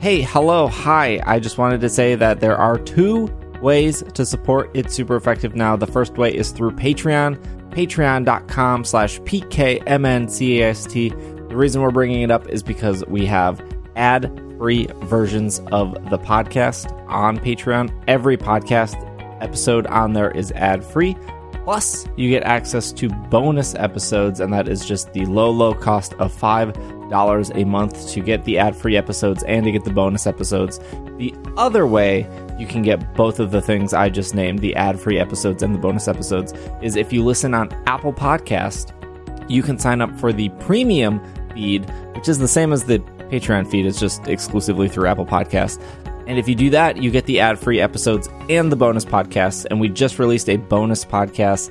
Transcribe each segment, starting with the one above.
Hey, hello, hi. I just wanted to say that there are two ways to support It's Super Effective now. The first way is through Patreon, patreon.com slash pkmncast. The reason we're bringing it up is because we have ad-free versions of the podcast on Patreon. Every podcast episode on there is ad-free. Plus, you get access to bonus episodes, and that is just the low, low cost of $5 a month to get the ad free episodes and to get the bonus episodes. The other way you can get both of the things I just named, the ad free episodes and the bonus episodes, is if you listen on Apple Podcast, you can sign up for the premium feed, which is the same as the Patreon feed, it's just exclusively through Apple Podcast. And if you do that, you get the ad free episodes and the bonus podcasts. And we just released a bonus podcast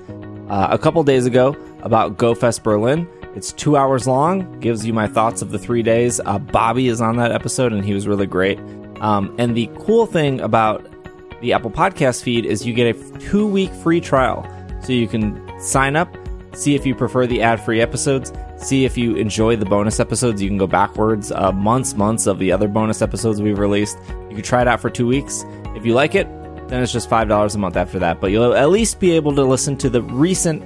uh, a couple days ago about GoFest Berlin. It's two hours long, gives you my thoughts of the three days. Uh, Bobby is on that episode, and he was really great. Um, and the cool thing about the Apple Podcast feed is you get a two week free trial. So you can sign up, see if you prefer the ad free episodes, see if you enjoy the bonus episodes. You can go backwards uh, months, months of the other bonus episodes we've released. You can try it out for two weeks. If you like it, then it's just $5 a month after that. But you'll at least be able to listen to the recent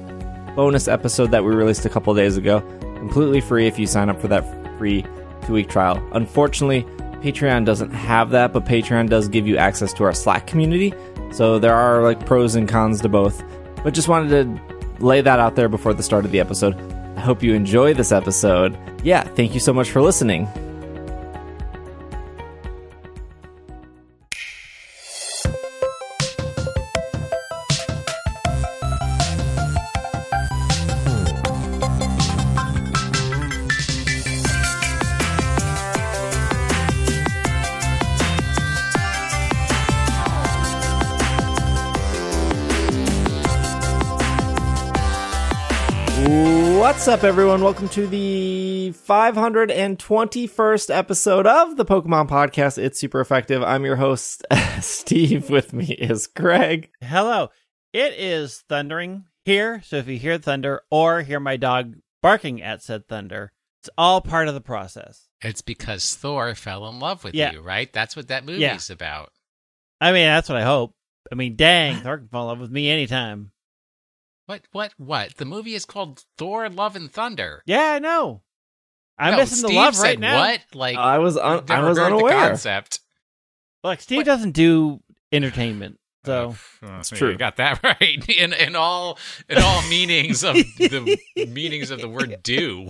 bonus episode that we released a couple days ago completely free if you sign up for that free two week trial. Unfortunately, Patreon doesn't have that, but Patreon does give you access to our Slack community. So there are like pros and cons to both. But just wanted to lay that out there before the start of the episode. I hope you enjoy this episode. Yeah, thank you so much for listening. What's up, everyone? Welcome to the 521st episode of the Pokemon Podcast. It's super effective. I'm your host, Steve. With me is Greg. Hello. It is thundering here, so if you hear thunder or hear my dog barking at said thunder, it's all part of the process. It's because Thor fell in love with Yeah. you, right? That's what that movie's Yeah. about. I mean, that's what I hope. I mean, dang, Thor can fall in love with me anytime. What? What? What? The movie is called Thor: Love and Thunder. Yeah, I know. I'm No, missing Steve the love said right now. What? Like I was un- I've I never was unaware. The concept. Look, Steve What? doesn't do entertainment, so Oh, It's true. You got that right. In in all in all meanings of the meanings of the word "do."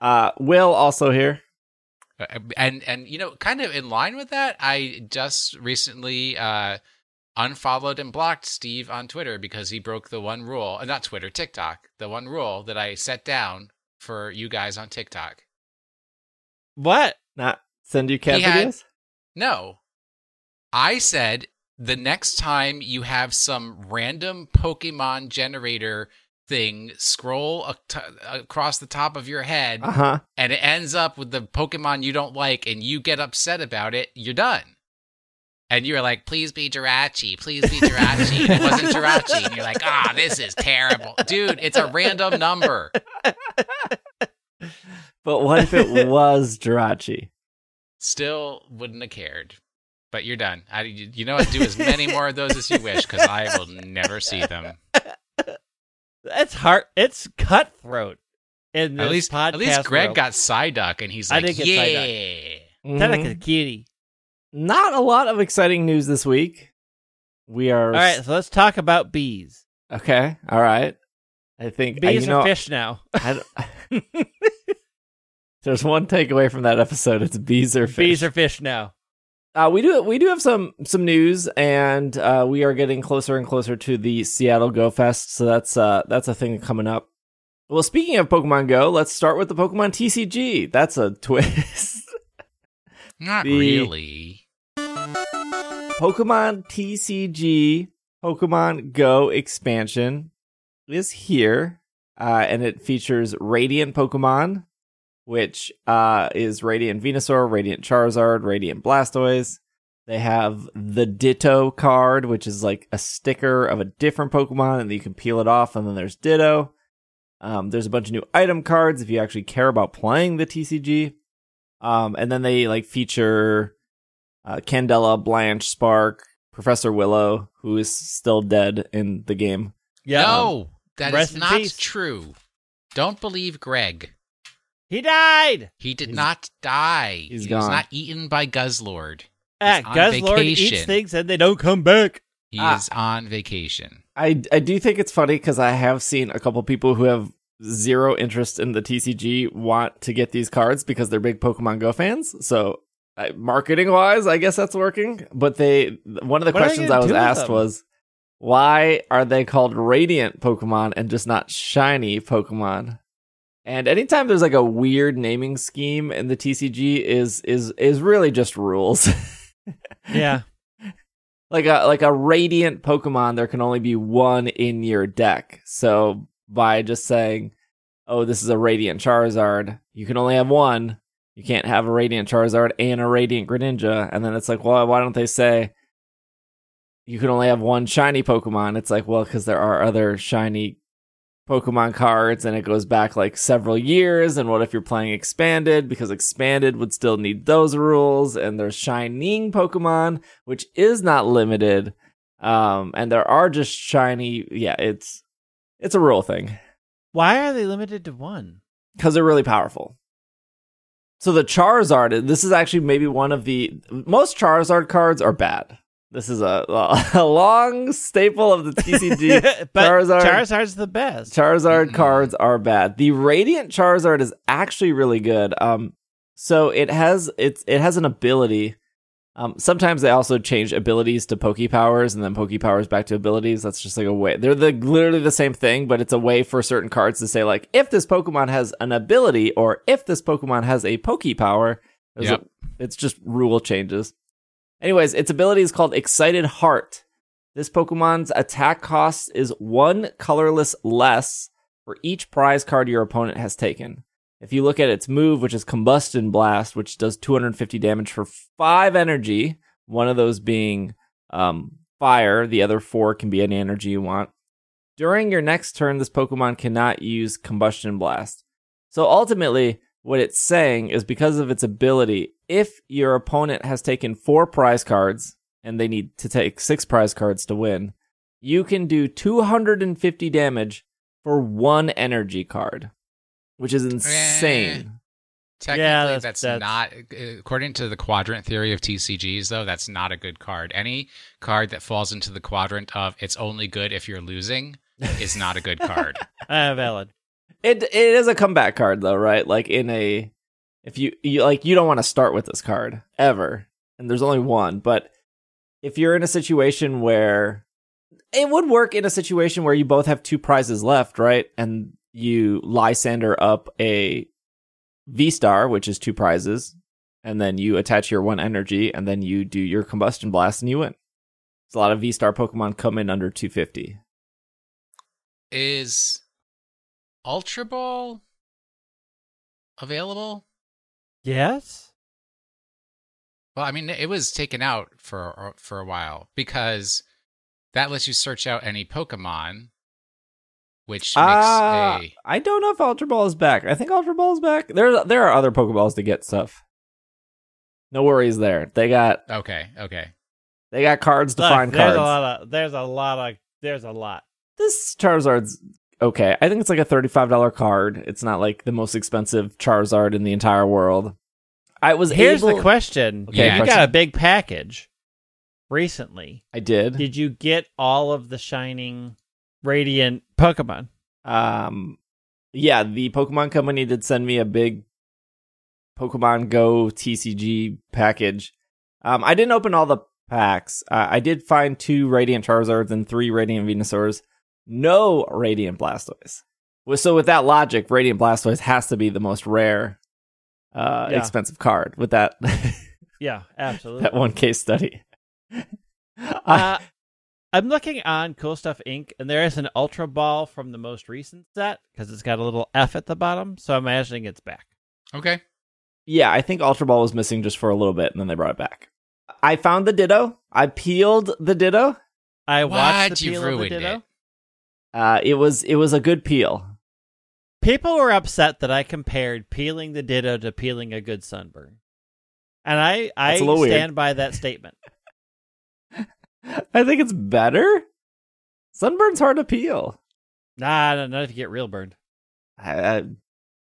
Uh, Will also here. Uh, and and you know kind of in line with that i just recently uh unfollowed and blocked steve on twitter because he broke the one rule uh, not twitter tiktok the one rule that i set down for you guys on tiktok what? Not send you cat He had- videos. no i said the next time you have some random pokemon generator thing scroll ac- across the top of your head Uh huh. and it ends up with the Pokemon you don't like and you get upset about it, you're done. And you were like, please be Jirachi, please be Jirachi. And it wasn't Jirachi. And you're like, ah, this is terrible. Dude, it's a random number. But what if it was Jirachi? Still wouldn't have cared. But you're done. I, you know what? Do as many more of those as you wish because I will never see them. It's hard. It's cutthroat. In this At least, podcast at least Greg world. got Psyduck and he's I like, did get yeah. Psyduck. Mhm. Sound like a kitty. Not a lot of exciting news this week. We are All right, so let's talk about bees. Okay. All right. I think uh, Bees you know, are fish now. I don't- there's one takeaway from that episode. It's bees are fish. Bees are fish now. Uh, we do we do have some some news, and uh, we are getting closer and closer to the Seattle Go Fest. So that's uh that's a thing coming up. Well, speaking of Pokemon Go, let's start with the Pokemon TCG. That's a twist. Not The- really. Pokemon TCG Pokemon Go expansion is here, uh, and it features Radiant Pokemon, which uh, is Radiant Venusaur, Radiant Charizard, Radiant Blastoise. They have the Ditto card, which is like a sticker of a different Pokemon, and you can peel it off, and then there's Ditto. Um, there's a bunch of new item cards if you actually care about playing the TCG. Um, and then they like feature uh, Candela, Blanche, Spark, Professor Willow, who is still dead in the game. Yeah. No, that Rest not peace. true. Don't believe Greg. He died. He did He's- not die. he's he was gone. not eaten by Guzzlord. Ah, on Guzzlord eats things and they don't come back. He Ah. is on vacation. I I do think it's funny because I have seen a couple people who have zero interest in the TCG want to get these cards because they're big Pokemon Go fans. So I, marketing wise, I guess that's working. But they one of the What questions I was asked was why are they called Radiant Pokemon and just not Shiny Pokemon? And anytime there's like a weird naming scheme in the TCG is is is really just rules. Yeah. like a like a radiant Pokemon, there can only be one in your deck. So by just saying, "Oh, this is a radiant Charizard," you can only have one. You can't have a radiant Charizard and a radiant Greninja. And then it's like, well, why don't they say you can only have one shiny Pokemon? It's like, well, because there are other shiny Pokemon cards, and it goes back like several years. And what if you're playing expanded? Because expanded would still need those rules. And there's shining Pokemon, which is not limited. Um, and there are just shiny. Yeah, it's it's a rule thing Why are they limited to one? because they're really powerful. So the Charizard, this is actually maybe one of the most Charizard cards are bad. This is a, a long staple of the TCG. but Charizard- Charizard's the best. Charizard Mm-mm. cards are bad. The Radiant Charizard is actually really good. Um, so it has it's it has an ability. Um, sometimes they also change abilities to Poke Powers and then Poke Powers back to abilities. That's just like a way. They're the literally the same thing, but it's a way for certain cards to say like if this Pokemon has an ability or if this Pokemon has a Poke Power. Yep. a- it's just rule changes. Anyways, its ability is called Excited Heart. This Pokemon's attack cost is one colorless less for each prize card your opponent has taken. If you look at its move, which is Combustion Blast, which does 250 damage for five energy, one of those being um, fire, the other four can be any energy you want. During your next turn, this Pokemon cannot use Combustion Blast. So ultimately, what it's saying is because of its ability, if your opponent has taken four prize cards and they need to take six prize cards to win, you can do 250 damage for one energy card, which is insane. Technically, that's- that's, that's- not according to the quadrant theory of TCGs. Though that's not a good card. Any card that falls into the quadrant of it's only good if you're losing is not a good card. Uh, valid. It it is a comeback card though, right? Like in a if you, you like you don't want to start with this card ever, and there's only one. But if you're in a situation where it would work in a situation where you both have two prizes left, right? And you Lysandre up a V Star, which is two prizes, and then you attach your one energy, and then you do your combustion blast, and you win. So a lot of V Star Pokemon come in under 250. is Ultra Ball available? Yes. Well, I mean, it was taken out for for a while because that lets you search out any Pokemon, which makes Uh, a I don't know if Ultra Ball is back. I think Ultra Ball is back. There, there are other Pokeballs to get stuff. No worries there. They got okay, okay. they got cards to Look, find there's cards. a lot of there's a lot of there's a lot. This Charizard's okay. I think it's like a thirty-five dollar card. It's not like the most expensive Charizard in the entire world. I was Here's able. the question. Okay, you got a big package recently. I did. Did you get all of the shining radiant Pokemon? Um, yeah, the Pokemon Company did send me a big Pokemon Go TCG package. Um, I didn't open all the packs. Uh, I did find two Radiant Charizards and three Radiant Venusaurs. No Radiant Blastoise. So with that logic, Radiant Blastoise has to be the most rare, uh, Yeah. expensive card. With that, Yeah, absolutely. that one case study. Uh, I'm looking on Cool Stuff Inc. and there is an Ultra Ball from the most recent set because it's got a little F at the bottom. So I'm imagining it's back. Okay. Yeah, I think Ultra Ball was missing just for a little bit, and then they brought it back. I found the Ditto. I peeled the Ditto. I watched What? the You peel of the Ditto. it. Uh, it was it was a good peel. People were upset that I compared peeling the ditto to peeling a good sunburn. And I, I That's a little weird. stand by that statement. I think it's better. Sunburn's hard to peel. Nah, not if you get real burned. I, I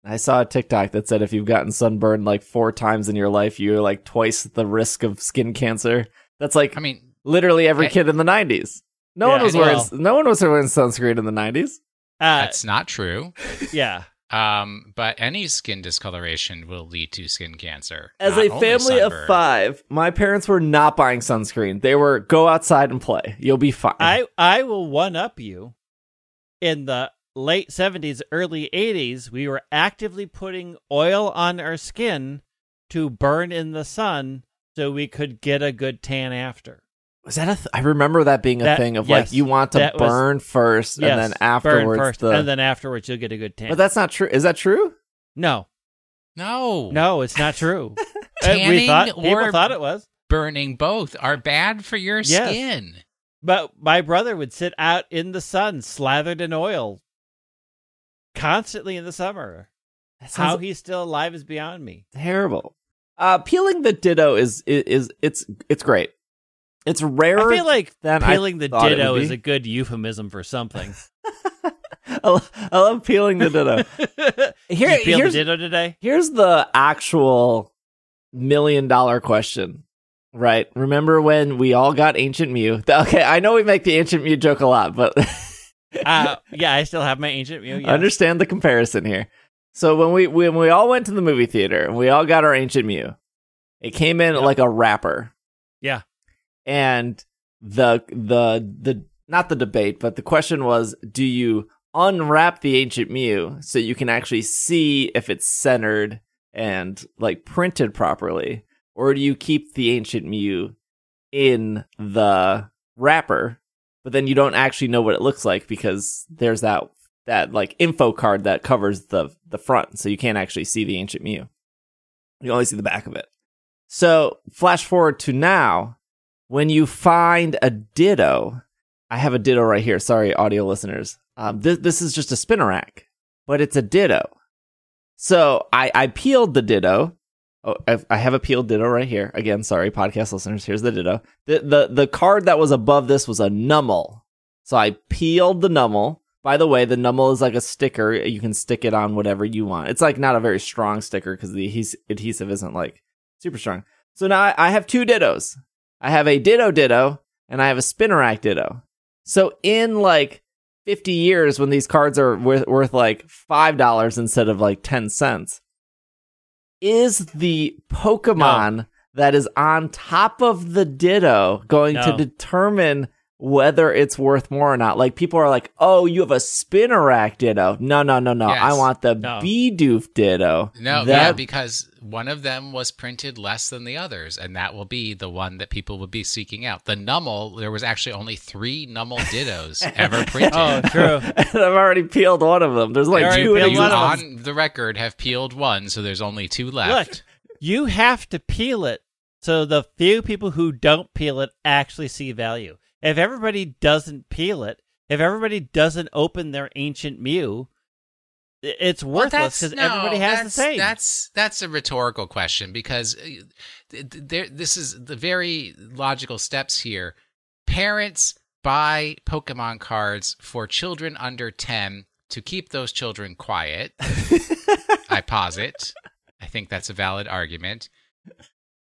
I saw a TikTok that said if you've gotten sunburned like four times in your life, you're like twice the risk of skin cancer. That's like I mean, literally every I- kid in the '90s. No one was wearing well- no one was wearing sunscreen in the '90s. Uh, that's not true. yeah. Um, but any skin discoloration will lead to skin cancer. As a only family of five, my parents were not buying sunscreen. They were go outside and play. You'll be fine. I, I will one up you. In the late 70s, early 80s, we were actively putting oil on our skin to burn in the sun so we could get a good tan after. Was that a? Th- I remember that being a That- thing of yes, like you want to that was- burn first Yes, and then burn afterwards first, the. and then afterwards you'll get a good tan. but that's not true. Is that true? no, No, no, it's not true. Uh, we Tanning thought people or- thought it was. burning both are bad for your Yes. skin. But my brother would sit out in the sun, slathered in oil, constantly in the summer. That How he's still alive is beyond me. terrible. Uh, peeling the ditto is, is is it's it's great. It's rarer. I feel like than I peeling the ditto is a good euphemism for something. I lo- I love peeling the ditto. Here, peel the here's ditto today? here's the actual million dollar question. Right? Remember when we all got Ancient Mew? Okay, I know we make the Ancient Mew joke a lot, but Uh, yeah, I still have my ancient Mew. Yes. understand the comparison here. So when we when we all went to the movie theater and we all got our Ancient Mew, it came in Yep. like a wrapper. And the the the not the debate, but the question was, do you unwrap the Ancient Mew so you can actually see if it's centered and like printed properly, or do you keep the Ancient Mew in the wrapper, but then you don't actually know what it looks like because there's that that like info card that covers the the front, so you can't actually see the Ancient Mew. You only see the back of it. So flash forward to now, when you find a Ditto, I have a Ditto right here. Sorry, audio listeners. Um, this this is just a spinarak, but it's a Ditto. So I I peeled the Ditto. Oh, I've, I have a peeled Ditto right here. Again, sorry, podcast listeners. Here's the Ditto. The the the card that was above this was a Numel. So I peeled the Numel. By the way, the Numel is like a sticker. You can stick it on whatever you want. It's like not a very strong sticker because the adhesive isn't like super strong. So now I have two Dittos. I have a Ditto Ditto and I have a Spinarak Ditto. So in like 50 years, when these cards are worth, worth like $5 instead of like 10 cents, is the Pokemon that is on top of the Ditto going to determine whether it's worth more or not? Like people are like, oh, you have a spinner Spinarak Ditto. No, no, no, no. Yes. I want the No. Bidoof Ditto. No, That- yeah, because one of them was printed less than the others, and that will be the one that people would be seeking out. The Numel, there was actually only three Numel Dittos ever printed. Oh, true. and I've already peeled one of them. There's like two in you one of them. on the record have peeled one, so there's only two left. Look, you have to peel it so the few people who don't peel it actually see value. If everybody doesn't peel it, if everybody doesn't open their ancient Mew, it's worthless because no, everybody has the same. That's that's a rhetorical question because uh, th- th- there. This is the very logical steps here. Parents buy Pokemon cards for children under ten to keep those children quiet. I posit. I think that's a valid argument.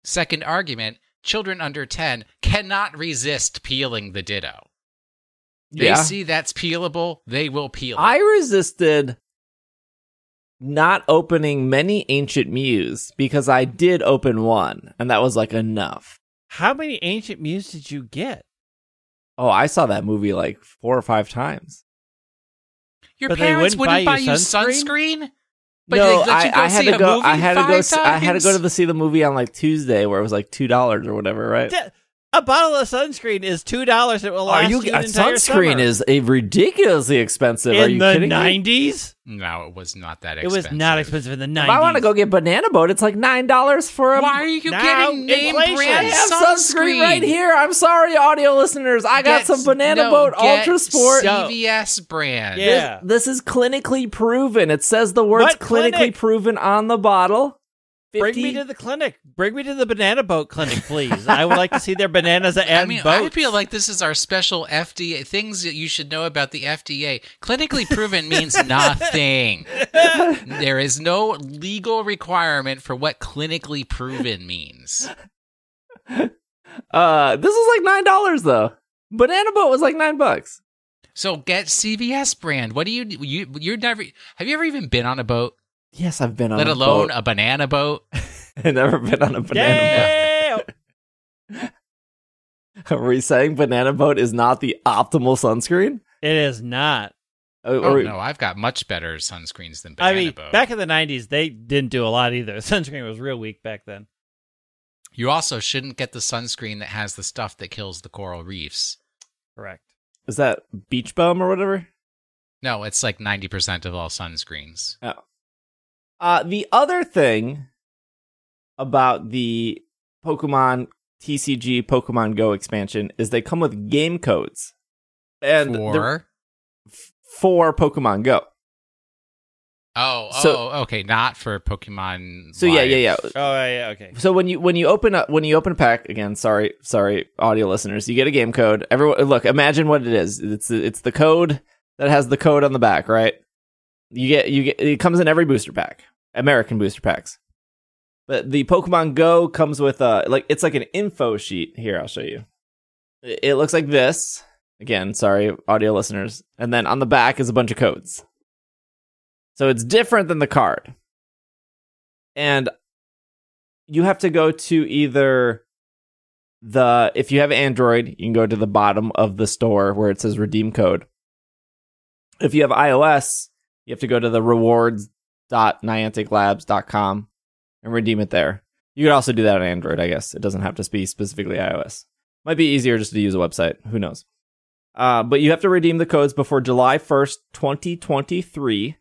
Second argument: children under ten cannot resist peeling the Ditto. They yeah. see that's peelable, they will peel it. I resisted not opening many ancient Mews because I did open one, and that was like enough. How many ancient Mews did you get? Oh, I saw that movie like four or five times. Your But parents wouldn't wouldn't buy buy you you sunscreen? sunscreen? But no, they I, I had to go. I had to go. I had to go to the see the movie on like Tuesday, where it was like two dollars or whatever, right? A bottle of sunscreen is two dollars. It will last Are you? you A an entire sunscreen summer. is a ridiculously expensive. Are in you the kidding nineties. No, it was not that expensive. It expensive. was not expensive in the If nineties. I want to go get banana boat, it's like nine dollars for a. Why are you Now, getting name inflation. brand I have sunscreen? sunscreen right here. I'm sorry, audio listeners. I got Get- some banana no, boat get Ultra Sport. So- CVS brand. Yeah. This, this is clinically proven. It says the words What clinically clinic? proven on the bottle. Bring me to the clinic. Bring me to the banana boat clinic, please. I would like to see their bananas and I mean, boats. I feel like this is our special FDA things that you should know about the FDA. Clinically proven means nothing. there is no legal requirement for what clinically proven means. Uh, this is like nine dollars though. Banana boat was like nine bucks. So get CVS brand. What do you you you're never have you ever even been on a boat, Yes, I've been on let a alone boat. a banana boat? I've never been on a banana yeah. boat. Are we saying banana boat is not the optimal sunscreen? It is not. Uh, Oh we- no, I've got much better sunscreens than I banana mean, boat. back in the '90s, they didn't do a lot either. Sunscreen was real weak back then. you also shouldn't get the sunscreen that has the stuff that kills the coral reefs. Correct. Is that beach bum or whatever? No, it's like 90% of all sunscreens. Uh, the other thing about the Pokemon TCG Pokemon Go expansion is they come with game codes. And they're For f- for Pokemon Go. Oh, oh, So- okay, not for Pokemon. So yeah, Live. yeah, yeah. Oh yeah, okay. So when you when you open up when you open a pack again, sorry, sorry, audio listeners, you get a game code. Everyone, look, imagine what it is. It's it's the code that has the code on the back, right? You get you get it comes in every booster pack, American booster packs. But the Pokemon Go comes with a like it's like an info sheet. Here, I'll show you. It looks like this. Again, sorry, audio listeners. And then on the back is a bunch of codes. So it's different than the card. And you have to go to either the if you have Android, you can go to the bottom of the store where it says redeem code. If you have iOS, you have to go to the rewards.nianticlabs.com and redeem it there. You could also do that on Android, I guess. It doesn't have to be specifically iOS. Might be easier just to use a website. Who knows? Uh, but you have to redeem the codes before July 1st, 2023.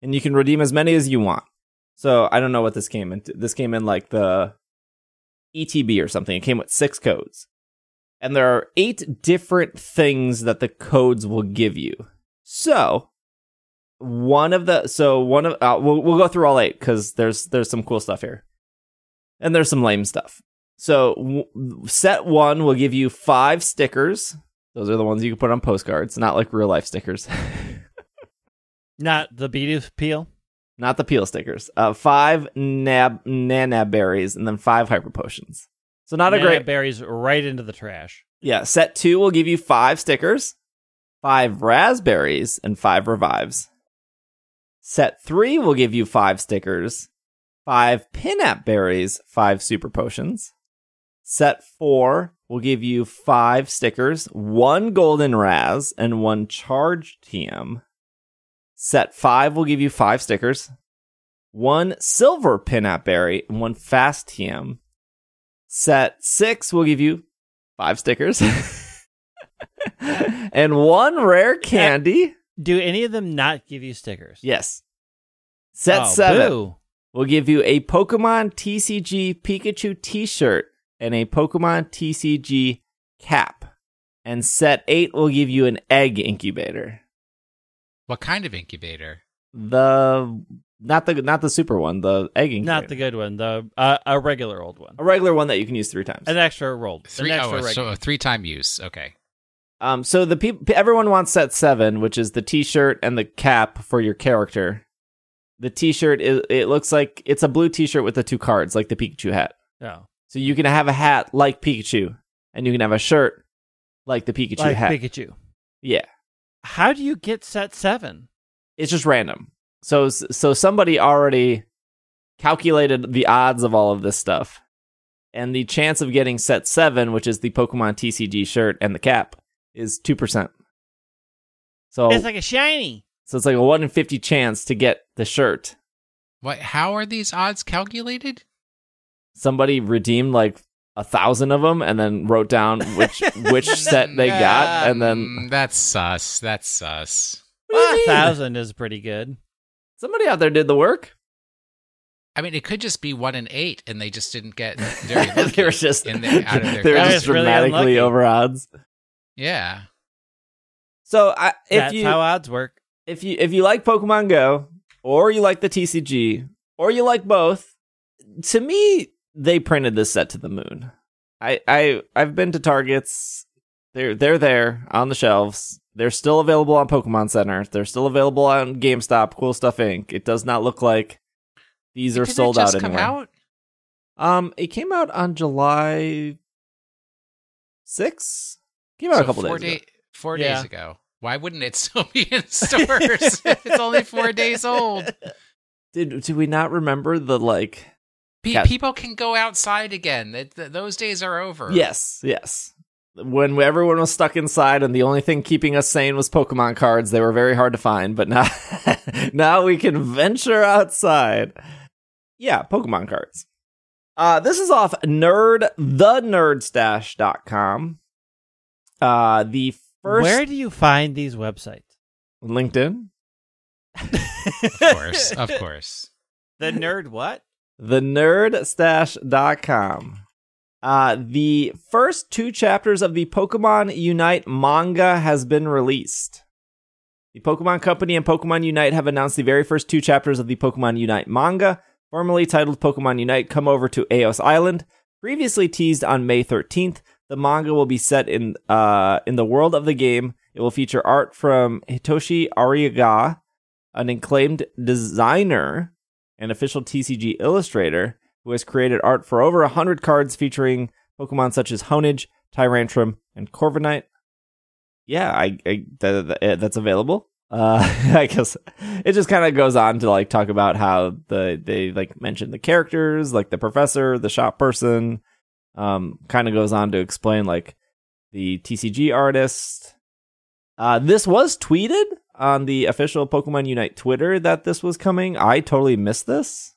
And you can redeem as many as you want. So I don't know what this came in. This came in like the ETB or something. It came with six codes. And there are eight different things that the codes will give you. So one of the so one of uh, we'll we'll go through all eight because there's there's some cool stuff here, and there's some lame stuff. So w- set one will give you five stickers. Those are the ones you can put on postcards, not like real life stickers. Not the beet peel. not the peel stickers. Uh, five nab nanab berries and then five hyper potions. So not a great. berries right into the trash. Yeah, set two will give you five stickers, five razz berries, and five revives. Set three will give you five stickers, five pinap berries, five super potions. Set four will give you five stickers, one golden razz, and one charged TM. Set five will give you five stickers, one silver pinap berry, and one fast TM. Set six will give you five stickers and one rare candy. Do any of them not give you stickers? Yes. Set Oh, seven boo. will give you a Pokemon TCG Pikachu t shirt and a Pokemon TCG cap. And set eight will give you an egg incubator. What kind of incubator? The not the not the super one, the egg incubator. Not the good one. The uh, a regular old one. a regular one that you can use three times. An extra rolled. Three, An extra oh, so a three-time use. Okay. Um, so the people, everyone wants set seven, which is the T-shirt and the cap for your character. The T-shirt is it looks like it's a blue T-shirt with the two cards, like the Pikachu hat. Oh. So you can have a hat like Pikachu, and you can have a shirt like the Pikachu Like hat. Pikachu. yeah, How do you get set seven? it's just random. So so somebody already calculated the odds of all of this stuff, and the chance of getting set seven, which is the Pokemon TCG shirt and the cap, is two percent. So It's like a shiny. So it's like a one in fifty chance to get the shirt. What? How are these odds calculated? Somebody redeemed like a thousand of them and then wrote down which which set they got, and then Mm, that's sus. That's sus. What do a thousand is pretty good. somebody out there did the work. I mean, it could just be one in eight, and they just didn't get very lucky they were just in the, out of their they were just is really dramatically over odds. Yeah. So I, if That's you how odds work. if you if you like Pokemon Go or you like the TCG or you like both, to me they printed this set to the moon. I I I've been to Targets. They're they're there on the shelves. They're still available on Pokemon Center. They're still available on GameStop, Cool Stuff Inc. It does not look like these are Did it sold just out come anywhere. out? Um, it came out on July sixth. Came out a couple four days ago. Four Yeah. days ago. Why wouldn't it still be in stores? it's only four days old. Did did we not remember the like? Pe- Yeah. People can go outside again. Th- th- those days are over. Yes, yes. When everyone was stuck inside and the only thing keeping us sane was Pokemon cards, they were very hard to find. But now, now we can venture outside. Yeah, Pokemon cards. Uh, this is off nerd thenerdstash.com. Uh, the first Where do you find these websites? LinkedIn, Of course. Of course. The nerd what? thenerdstash.com. Uh, the first two chapters of the Pokemon Unite manga has been released. The Pokemon Company and Pokemon Unite have announced the very first two chapters of the Pokemon Unite manga, formerly titled Pokemon Unite Come Over to Eos Island. Previously teased on May 13th, the manga will be set in uh, in the world of the game. It will feature art from Hitoshi Ariga, an acclaimed designer and official TCG illustrator who has created art for over 100 cards featuring Pokemon such as Honage, Tyrantrum, and Corviknight. Yeah, I, I eh, that's available. Uh, I guess it just kind of goes on to like talk about how the they like mention the characters, like the professor, the shop person. Um, kind of goes on to explain like the TCG artist. Uh, this was tweeted on the official Pokemon Unite Twitter that this was coming. I totally missed this.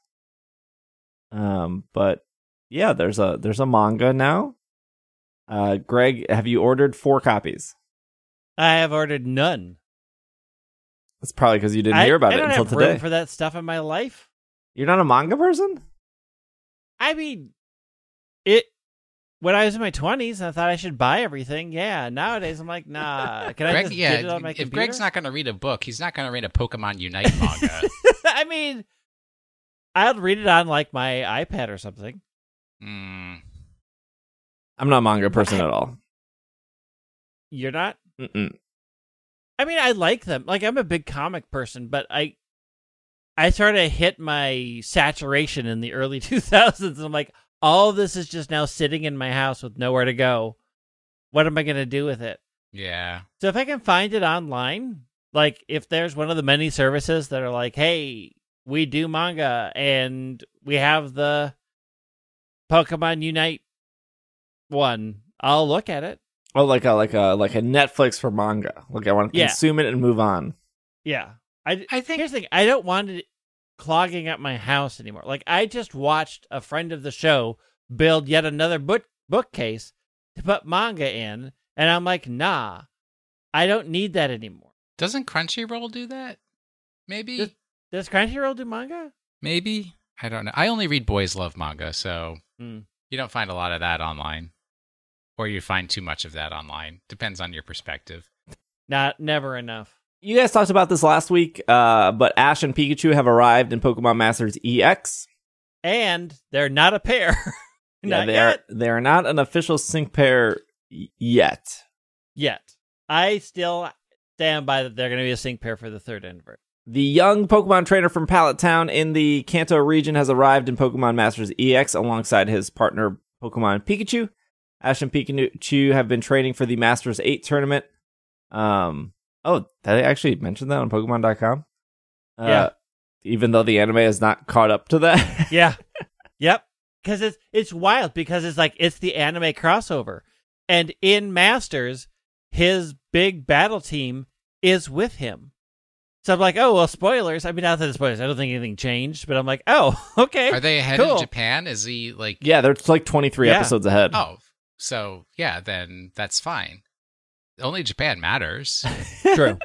Um, but yeah, there's a there's a manga now. Uh, Greg, have you ordered four copies? I have ordered none. That's probably because you didn't I, hear about I it until today. for that stuff in my life. You're not a manga person? I mean, it. When I was in my twenties, I thought I should buy everything. Yeah, nowadays I'm like, nah. Can I Greg, just yeah, get it on my if computer? Greg's not going to read a book, he's not going to read a Pokemon Unite manga. I mean, I'll read it on like my iPad or something. Hmm. I'm not a manga person at all. You're not. Mm-mm. I mean, I like them. Like I'm a big comic person, but I I sort of hit my saturation in the early 2000s. And I'm like, all this is just now sitting in my house with nowhere to go. What am I going to do with it? Yeah. So if I can find it online, like if there's one of the many services that are like, "Hey, we do manga and we have the Pokemon Unite one," I'll look at it. Oh, like a like a like a Netflix for manga. Like I want to Yeah. consume it and move on. Yeah, I I think Here's the thing: I don't want it clogging up my house anymore. Like I just watched a friend of the show build yet another book bookcase to put manga in, and I'm like, nah, I don't need that anymore. doesn't Crunchyroll do that? Maybe. Does- Does Crunchyroll do manga? Maybe. I don't know. I only read boys love manga, so Hmm. you don't find a lot of that online. Or you find too much of that online. Depends on your perspective. Not never enough. You guys talked about this last week, uh, but Ash and Pikachu have arrived in Pokemon Masters EX. And they're not a pair. Yeah, not they yet. are they are not an official sync pair y- yet. Yet. I still stand by that they're going to be a sync pair for the third invert. The young Pokemon trainer from Pallet Town in the Kanto region has arrived in Pokemon Masters EX alongside his partner Pokemon Pikachu. Ash and Pikachu have been training for the Masters 8 tournament. Um, oh, did I actually mention that on Pokemon.com? Uh, Yeah. Even though the anime is not caught up to that. Yeah. yep. Because it's it's wild because it's like it's the anime crossover, and in Masters, his big battle team is with him. So I'm like, oh well, spoilers. I mean, not that it's spoilers. I don't think anything changed, but I'm like, oh, okay. Are they ahead cool. of Japan? Is he like? Yeah, they're like 23 Yeah. episodes ahead. Oh, so yeah, then that's fine. Only Japan matters. True.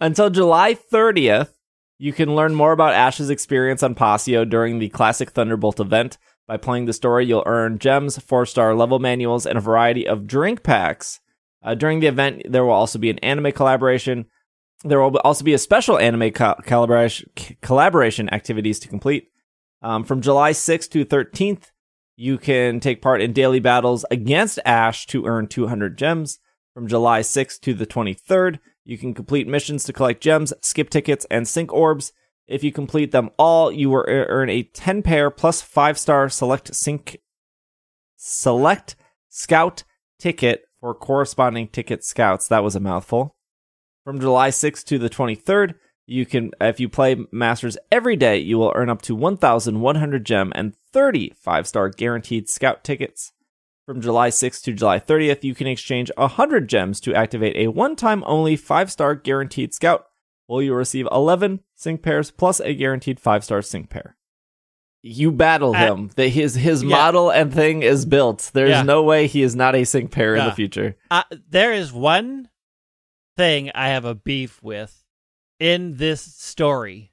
Until July 30th, you can learn more about Ash's experience on Pasio during the Classic Thunderbolt event. By playing the story, you'll earn gems, four star level manuals, and a variety of drink packs. Uh, during the event, there will also be an anime collaboration. There will also be a special anime co- collaboration, collaboration activities to complete. Um, from July 6th to 13th, you can take part in daily battles against Ash to earn 200 gems. From July 6th to the 23rd, you can complete missions to collect gems, skip tickets, and sync orbs. If you complete them all, you will earn a 10 pair plus 5 star select sync select scout ticket for corresponding ticket scouts. That was a mouthful. From July 6th to the 23rd, you can if you play masters every day, you will earn up to 1100 gem and 30 5-star guaranteed scout tickets. From July 6th to July 30th, you can exchange 100 gems to activate a one-time only 5-star guaranteed scout, while you receive 11 sync pairs plus a guaranteed 5-star sync pair. You battle Uh, him. The, his his yeah. model and thing is built. There's Yeah. no way he is not a sync pair in the future. Uh, there is one thing I have a beef with in this story.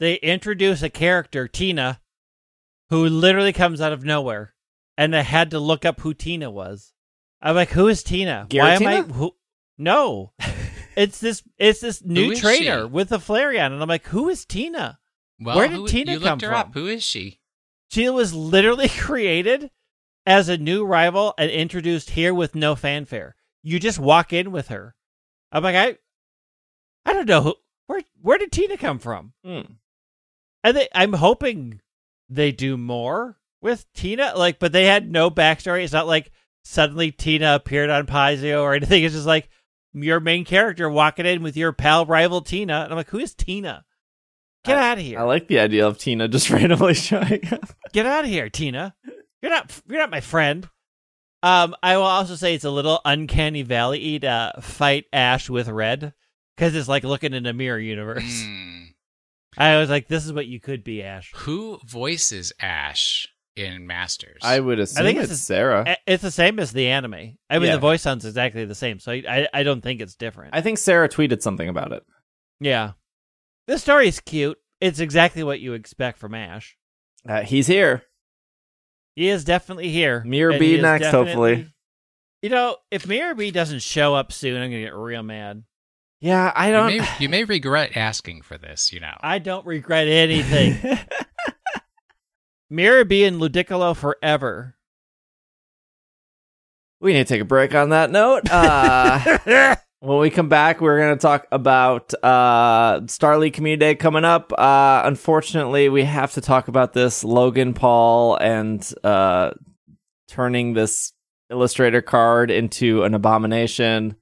They introduce a character, Tina, who literally comes out of nowhere, and I had to look up who Tina was. I'm like, who is Tina? Why am I? Who? No, it's this. It's this new trainer she? with a Flareon, and I'm like, who is Tina? Well, Where did who- Tina you come her from? up. Who is she? She was literally created as a new rival and introduced here with no fanfare. You just walk in with her. I'm like, I, I don't know who, where where did Tina come from? Hmm. And they, I'm hoping they do more with Tina. Like, but they had no backstory. It's not like suddenly Tina appeared on Pasio or anything. It's just like your main character walking in with your pal rival Tina. And I'm like, who is Tina? Get out of here! I like the idea of Tina just randomly showing up. Get out of here, Tina. You're not you're not my friend. Um, I will also say it's a little uncanny valley to uh, fight Ash with Red because it's like looking in a mirror universe. Hmm. I was like, this is what you could be, Ash. Who voices Ash in Masters? I would assume think it's, it's a- Sarah. It's the same as the anime. I mean, Yeah. the voice sounds exactly the same, so I I, I don't think it's different. I think Sarah tweeted something about it. yeah, this story is cute. It's exactly what you expect from Ash. Uh, he's here. He is definitely here. Mirror and B he next, hopefully. You know, if Mirror B doesn't show up soon, I'm gonna get real mad. Yeah, I don't. may, you may regret asking for this. You know. I don't regret anything. B and Ludicolo forever. we need to take a break on that note. Uh, when we come back, we're going to talk about uh, Starly Community Day coming up. Uh, unfortunately, we have to talk about this Logan Paul and uh, turning this Illustrator card into an abomination.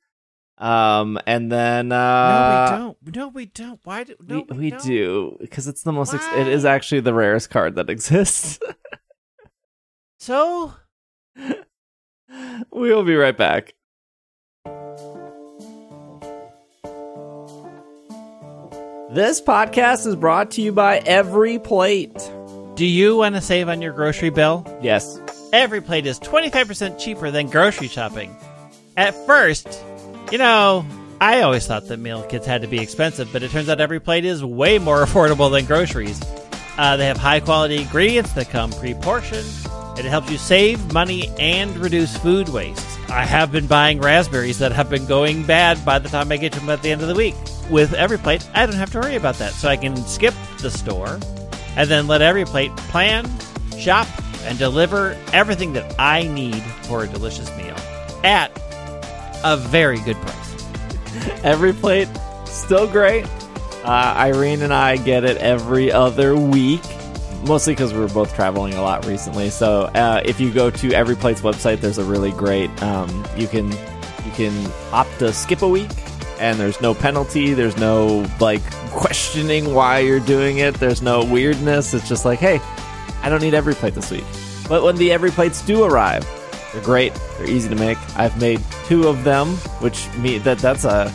Um, and then no, uh, we don't. No, we don't. Why do no, we, we don't. do because it's the most. Ex- it is actually the rarest card that exists. So we will be right back. This podcast is brought to you by Every Plate. do you want to save on your grocery bill? Yes. Every plate is 25% cheaper than grocery shopping. At first, you know, I always thought that meal kits had to be expensive, but it turns out every plate is way more affordable than groceries. Uh, they have high quality ingredients that come pre portioned, and it helps you save money and reduce food waste. I have been buying raspberries that have been going bad by the time I get to them at the end of the week. With every plate, I don't have to worry about that, so I can skip the store and then let every plate plan, shop, and deliver everything that I need for a delicious meal at a very good price. Every Plate, still great. Uh, Irene and I get it every other week, mostly because we're both traveling a lot recently. So uh, if you go to Every Plate's website, there's a really great. Um, you can you can opt to skip a week, and there's no penalty. There's no like questioning why you're doing it. There's no weirdness. It's just like, hey, I don't need Every Plate this week. But when the Every Plates do arrive, they're great. They're easy to make. I've made two of them, which me that that's a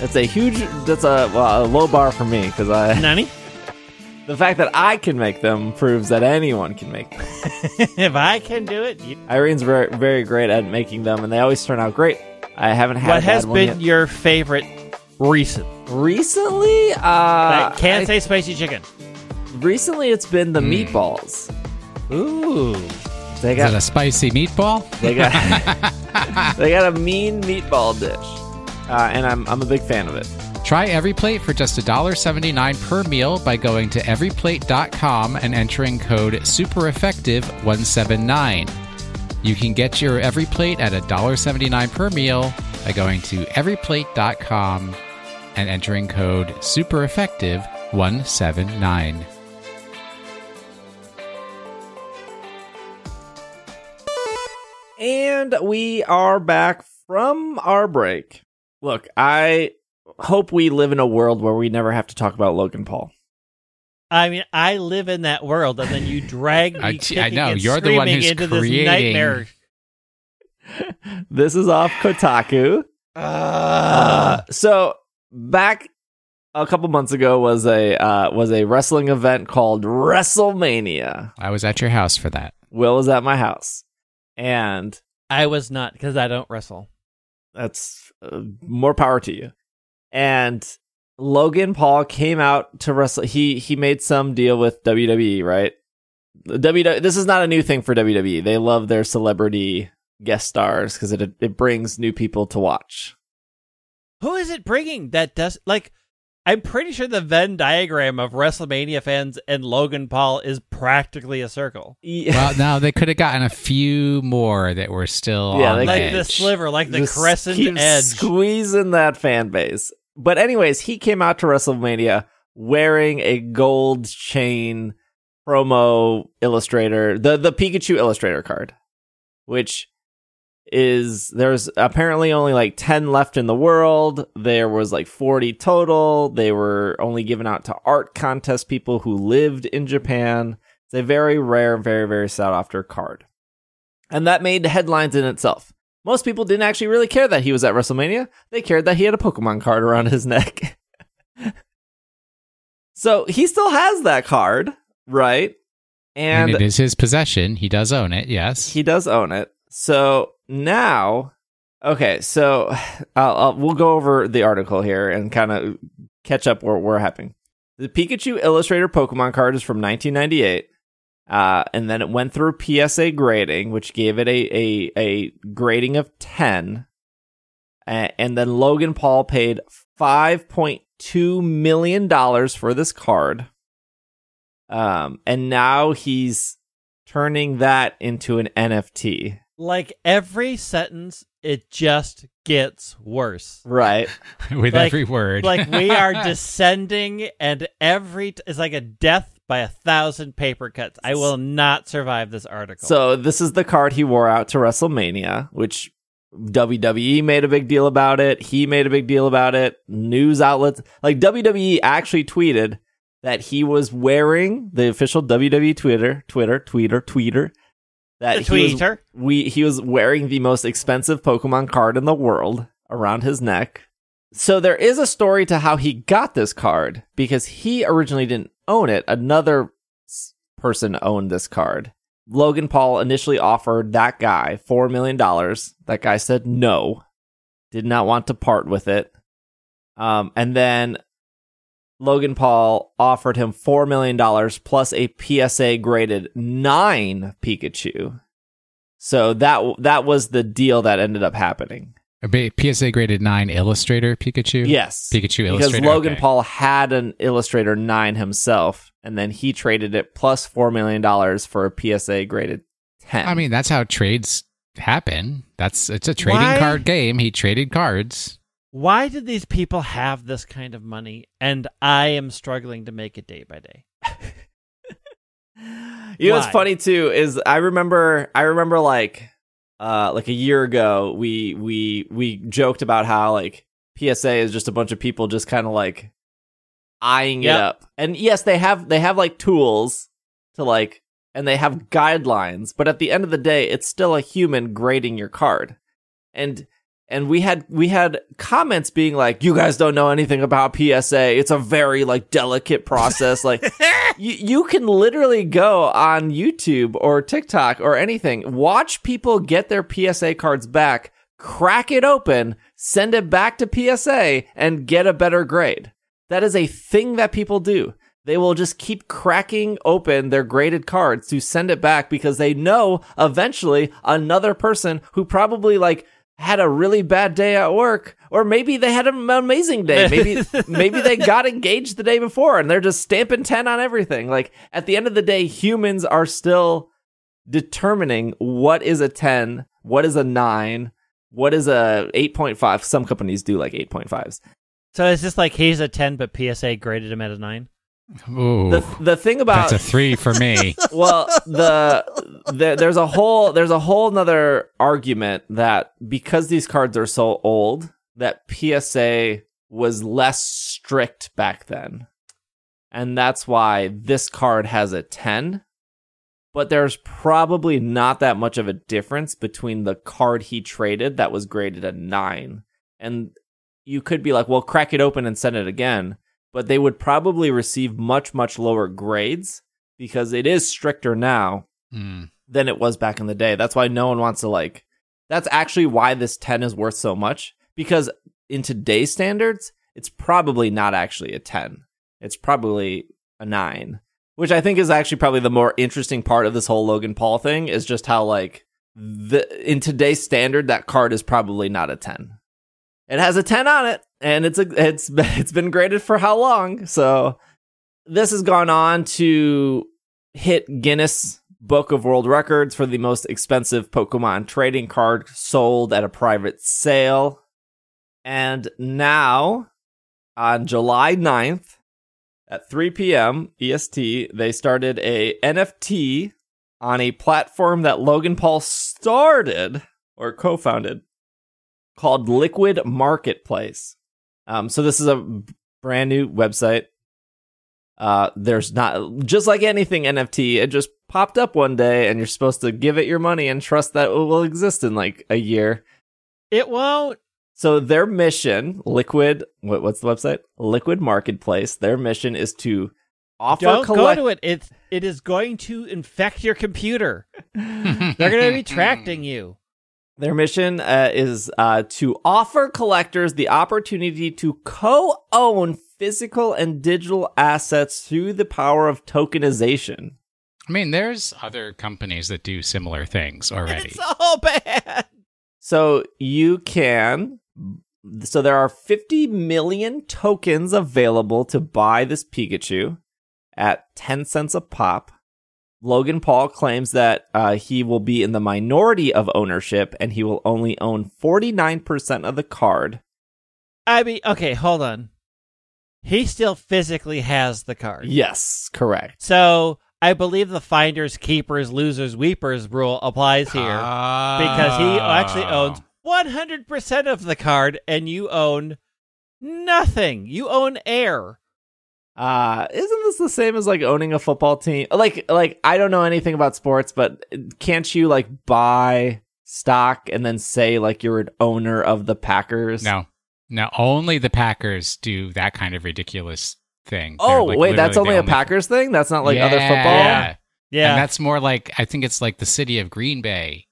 That's a huge. That's a, well, a low bar for me because I Nani? the fact that I can make them proves that anyone can make them. if I can do it, you... Irene's very very great at making them, and they always turn out great. I haven't had what has been yet. your favorite recent? recently. Uh, I can't I- say spicy chicken. recently. It's been the Mm. meatballs. Ooh. They Is got a spicy meatball? They got they got a mean meatball dish, uh, and I'm I'm a big fan of it. Try every plate for just $1.79 per meal by going to everyplate.com and entering code SuperEffective179. You can get your every plate at $1.79 per meal by going to everyplate.com and entering code SuperEffective179. And we are back from our break. Look, I hope we live in a world where we never have to talk about Logan Paul. I mean, I live in that world, and then you drag me I- I kicking know, and you're the one screaming who's into this nightmare. This is off Kotaku. Uh, so back a couple months ago was a uh, was a wrestling event called WrestleMania. I was at your house for that. Will was at my house, and I was not because I don't wrestle. that's uh, more power to you. And Logan Paul came out to wrestle. He he made some deal with WWE, right? WWE. This is not a new thing for WWE. They love their celebrity guest stars because it it brings new people to watch. Who is it bringing that does like? I'm pretty sure the Venn diagram of WrestleMania fans and Logan Paul is practically a circle, Yeah. Well, no, they could have gotten a few more that were still Yeah, on the like edge. the sliver, like the Just crescent keep edge. squeezing that fan base. But anyways, he came out to WrestleMania wearing a gold chain promo illustrator, the the Pikachu illustrator card, which is there's apparently only like 10 left in the world. There was like 40 total. They were only given out to art contest people who lived in Japan. It's a very rare, very, very sought after card. And that made headlines in itself. Most people didn't actually really care that he was at WrestleMania. They cared that he had a Pokemon card around his neck. so he still has that card, right? and And it is his possession. He does own it, yes. he does own it. So now, okay, so I'll, I'll, we'll go over the article here and kind of catch up where we're happening. The Pikachu Illustrator Pokemon card is from 1998. Uh, and then it went through PSA grading, which gave it a, a, a grading of 10. A- and then Logan Paul paid $5.2 million for this card. Um, and now he's turning that into an NFT. Like every sentence, it just gets worse. Right. With Like- every word. Like we are descending, and every t- it's like a death by a thousand paper cuts. I will not survive this article. So this is the card he wore out to WrestleMania, which WWE made a big deal about it. He made a big deal about it. News outlets like WWE actually tweeted that he was wearing the official WWE Twitter, Twitter, Twitter, Tweeter. That he was, we he was wearing the most expensive Pokemon card in the world around his neck. So there is a story to how he got this card because he originally didn't own it. Another person owned this card. Logan Paul initially offered that guy $4 million. That guy said no, did not want to part with it. Um, and then Logan Paul offered him $4 million plus a PSA graded 9 Pikachu. So that that was the deal that ended up happening. A PSA graded 9 Illustrator Pikachu? Yes. Pikachu because Illustrator. Logan okay. Paul had an Illustrator 9 himself, and then he traded it plus $4 million for a PSA graded 10. I mean, that's how trades happen. That's It's a trading Why- card game. He traded cards. Why did these people have this kind of money? And I am struggling to make it day by day. you know what's funny too is I remember I remember like uh like a year ago we we we joked about how like PSA is just a bunch of people just kind of like eyeing it up. And yes, they have they have like tools to like and they have guidelines, but at the end of the day it's still a human grading your card. And and we had we had comments being like you guys don't know anything about PSA it's a very like delicate process. Like you, you can literally go on YouTube or TikTok or anything watch people get their PSA cards back crack it open send it back to PSA and get a better grade. That is a thing that people do. They will just keep cracking open their graded cards to send it back because they know eventually another person who probably like had a really bad day at work or maybe they had an amazing day. Maybe maybe they got engaged the day before and they're just stamping 10 on everything. Like at the end of the day humans are still determining what is a 10 what is a 9 what is a 8.5 some companies do like 8.5s So it's just like he's a 10, but PSA graded him at a 9. Ooh, the the thing about that's a three for me. well the, the there's a whole there's a whole nother argument that because these cards are so old that psa was less strict back then. And that's why this card has a 10 but there's probably not that much of a difference between the card he traded that was graded a 9 and you could be like well crack it open and send it again but they would probably receive much much lower grades because it is stricter now Hmm. than it was back in the day. That's why no one wants to like that's actually why this 10 is worth so much because in today's standards it's probably not actually a 10. It's probably a 9, which I think is actually probably the more interesting part of this whole Logan Paul thing is just how like the in today's standard that card is probably not a 10. It has a 10 on it and it's a it's it's been graded for how long? So this has gone on to hit Guinness Book of World Records for the most expensive Pokemon trading card sold at a private sale. And now, on July 9th at 3 p.m. EST, they started a NFT on a platform that Logan Paul started or co founded called Liquid Marketplace. Um, so, this is a brand new website uh, there's not just like anything NFT, it just popped up one day and you're supposed to give it your money and trust that it will exist in like a year. It won't. So their mission, Liquid, what, what's the website? Liquid Marketplace. Their mission is to offer Don't collect- go to it. It's it is going to infect your computer. They're going to be tracking you. Their mission uh, is uh, to offer collectors the opportunity to co-own physical and digital assets through the power of tokenization. I mean, there's other companies that do similar things already. It's all bad. So you can. So there are 50 million tokens available to buy this Pikachu at 10 cents a pop. Logan Paul claims that uh, he will be in the minority of ownership and he will only own 49% of the card. I mean, okay, hold on. He still physically has the card. Yes, correct. So I believe the finders, keepers, losers, weepers rule applies here because he actually Oh. owns 100% of the card and you own nothing. You own air. Uh, isn't this the same as like owning a football team? Like, like I don't know anything about sports, but can't you like buy stock and then say like you're an owner of the Packers? No, no, only the Packers do that kind of ridiculous thing. Oh like, wait, that's literally only the a Packers thing. That's not like Yeah, other football. Yeah. Yeah. and that's more like I think it's like the city of Green Bay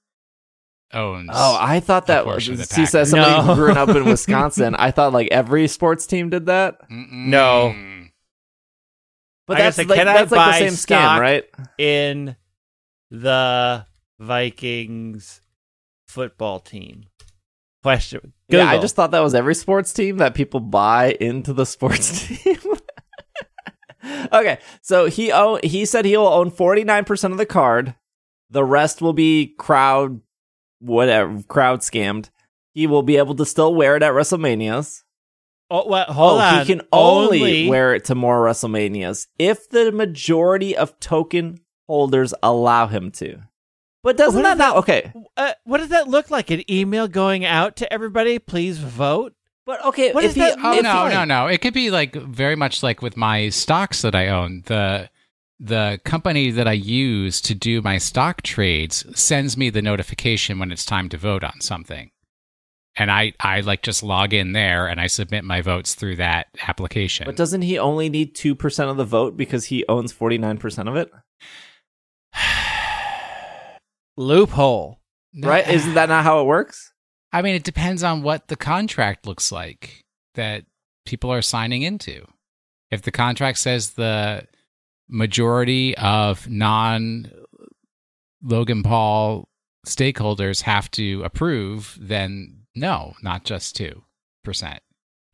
owns. Oh, I thought that A was. portion of says Packers. somebody No. who grew up in Wisconsin. I thought like every sports team did that, Mm-mm. No. But I that's like can I that's like the same stock? scam, right? in the Vikings football team. Question. Yeah, I just thought that was every sports team that people buy into the sports team. okay, so he own he said he'll own forty nine percent of the card. The rest will be crowd, whatever crowd scammed. He will be able to still wear it at WrestleManias. Oh, well, hold oh, on. he can only, wear it to more WrestleManias if the majority of token holders allow him to. But doesn't What that is not okay? Uh, what does that look like? An email going out to everybody? Please vote. But okay, What if does he, that Oh if no, he- no, no! It could be like very much like with my stocks that I own. The the company that I use to do my stock trades sends me the notification when it's time to vote on something. And I I like just log in there and I submit my votes through that application. But doesn't he only need 2% of the vote because he owns 49% of it? Loophole. Right? Isn't that not how it works? I mean, it depends on what the contract looks like that people are signing into. If the contract says the majority of non Logan Paul stakeholders have to approve, then no, not just 2%.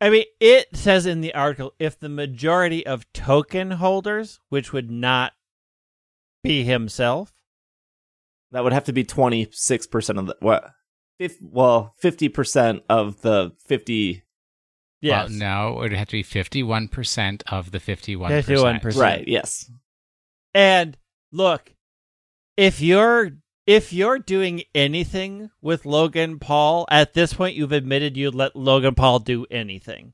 I mean, it says in the article if the majority of token holders, which would not be himself, That would have to be 26% of the what? Fif- well, 50% of the 50 yes, Well, no, it would have to be 51% of the 51%. 51%. Right, yes. And look, if you're if you're doing anything with Logan Paul, at this point you've admitted you'd let Logan Paul do anything.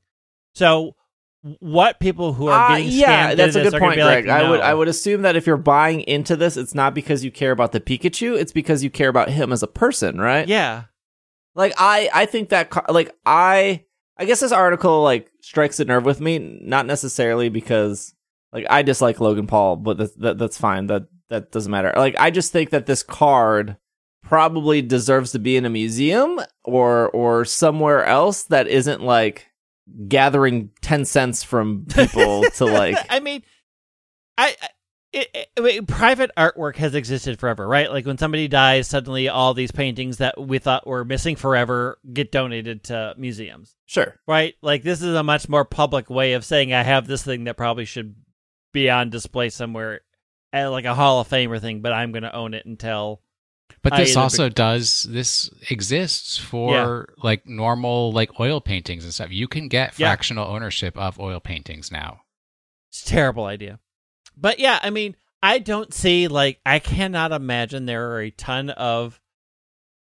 So what people who are Uh, yeah, scammed that's a good point, be like, Greg. I would I would assume that if you're buying into this, it's not because you care about the Pikachu, it's because you care about him as a person, right? Yeah. Like I I think that like I I guess this article like strikes a nerve with me, not necessarily because like I dislike Logan Paul, but that, that that's fine. That that doesn't matter. Like I just think that this card probably deserves to be in a museum or or somewhere else that isn't like gathering 10 cents from people to like I mean, I. I it, it- I mean, private artwork has existed forever, right? Like when somebody dies, suddenly all these paintings that we thought were missing forever get donated to museums, sure. right? Like this is a much more public way of saying I have this thing that probably should be on display somewhere, like a Hall of Fame or thing, but I'm going to own it until But this either also does this exists for like normal like oil paintings and stuff. You can get Yeah. fractional ownership of oil paintings now. It's a terrible idea. But yeah, I mean, I don't see like I cannot imagine there are a ton of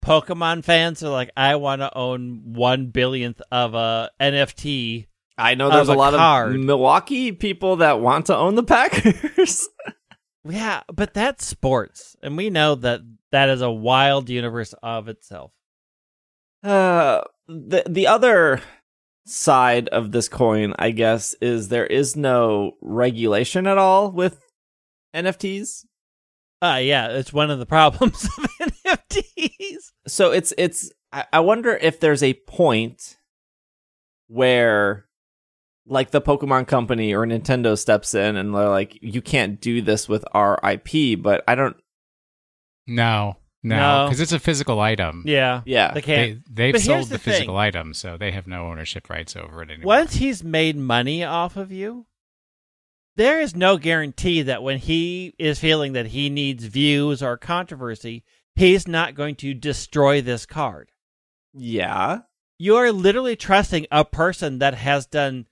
Pokemon fans who are like, I want to own one billionth of a NFT. I know there's a a lot card. of Milwaukee people that want to own the Packers. Yeah, but that's sports, and we know that that is a wild universe of itself. Uh, the the other side of this coin, I guess, is there is no regulation at all with NFTs. Uh yeah, it's one of the problems of NFTs. So it's it's. I, I wonder if there's a point where, like, the Pokemon Company or Nintendo steps in and they're like, "You can't do this with our IP." But I don't. No, no, No. because it's a physical item. Yeah, Yeah, they can't. They, they've But sold the the, physical thing. item, so they have no ownership rights over it anymore. Once he's made money off of you, there is no guarantee that when he is feeling that he needs views or controversy, he's not going to destroy this card. yeah. You are literally trusting a person that has done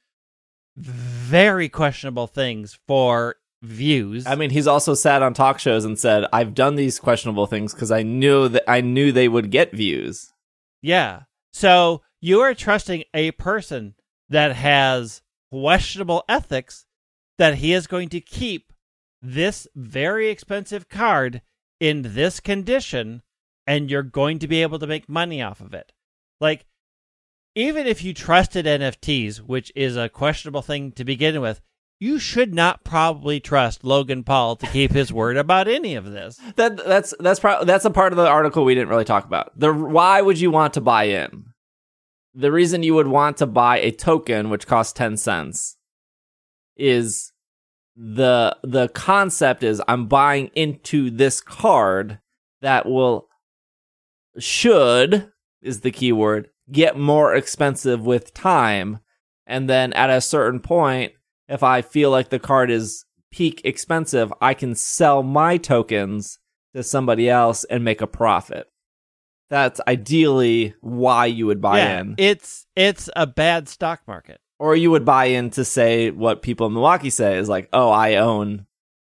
very questionable things for views. I mean, he's also sat on talk shows and said, "I've done these questionable things because I knew that I knew they would get views." Yeah. So you are trusting a person that has questionable ethics that he is going to keep this very expensive card in this condition and you're going to be able to make money off of it. Like, even if you trusted NFTs, which is a questionable thing to begin with, you should not probably trust Logan Paul to keep his word about any of this. That that's that's pro- that's a part of the article we didn't really talk about. The why would you want to buy in? The reason you would want to buy a token which costs 10 cents is the the concept is I'm buying into this card that will should is the keyword get more expensive with time and then at a certain point if I feel like the card is peak expensive, I can sell my tokens to somebody else and make a profit. That's ideally why you would buy yeah, in. it's it's a bad stock market. or you would buy in to say what people in Milwaukee say is like, oh, I own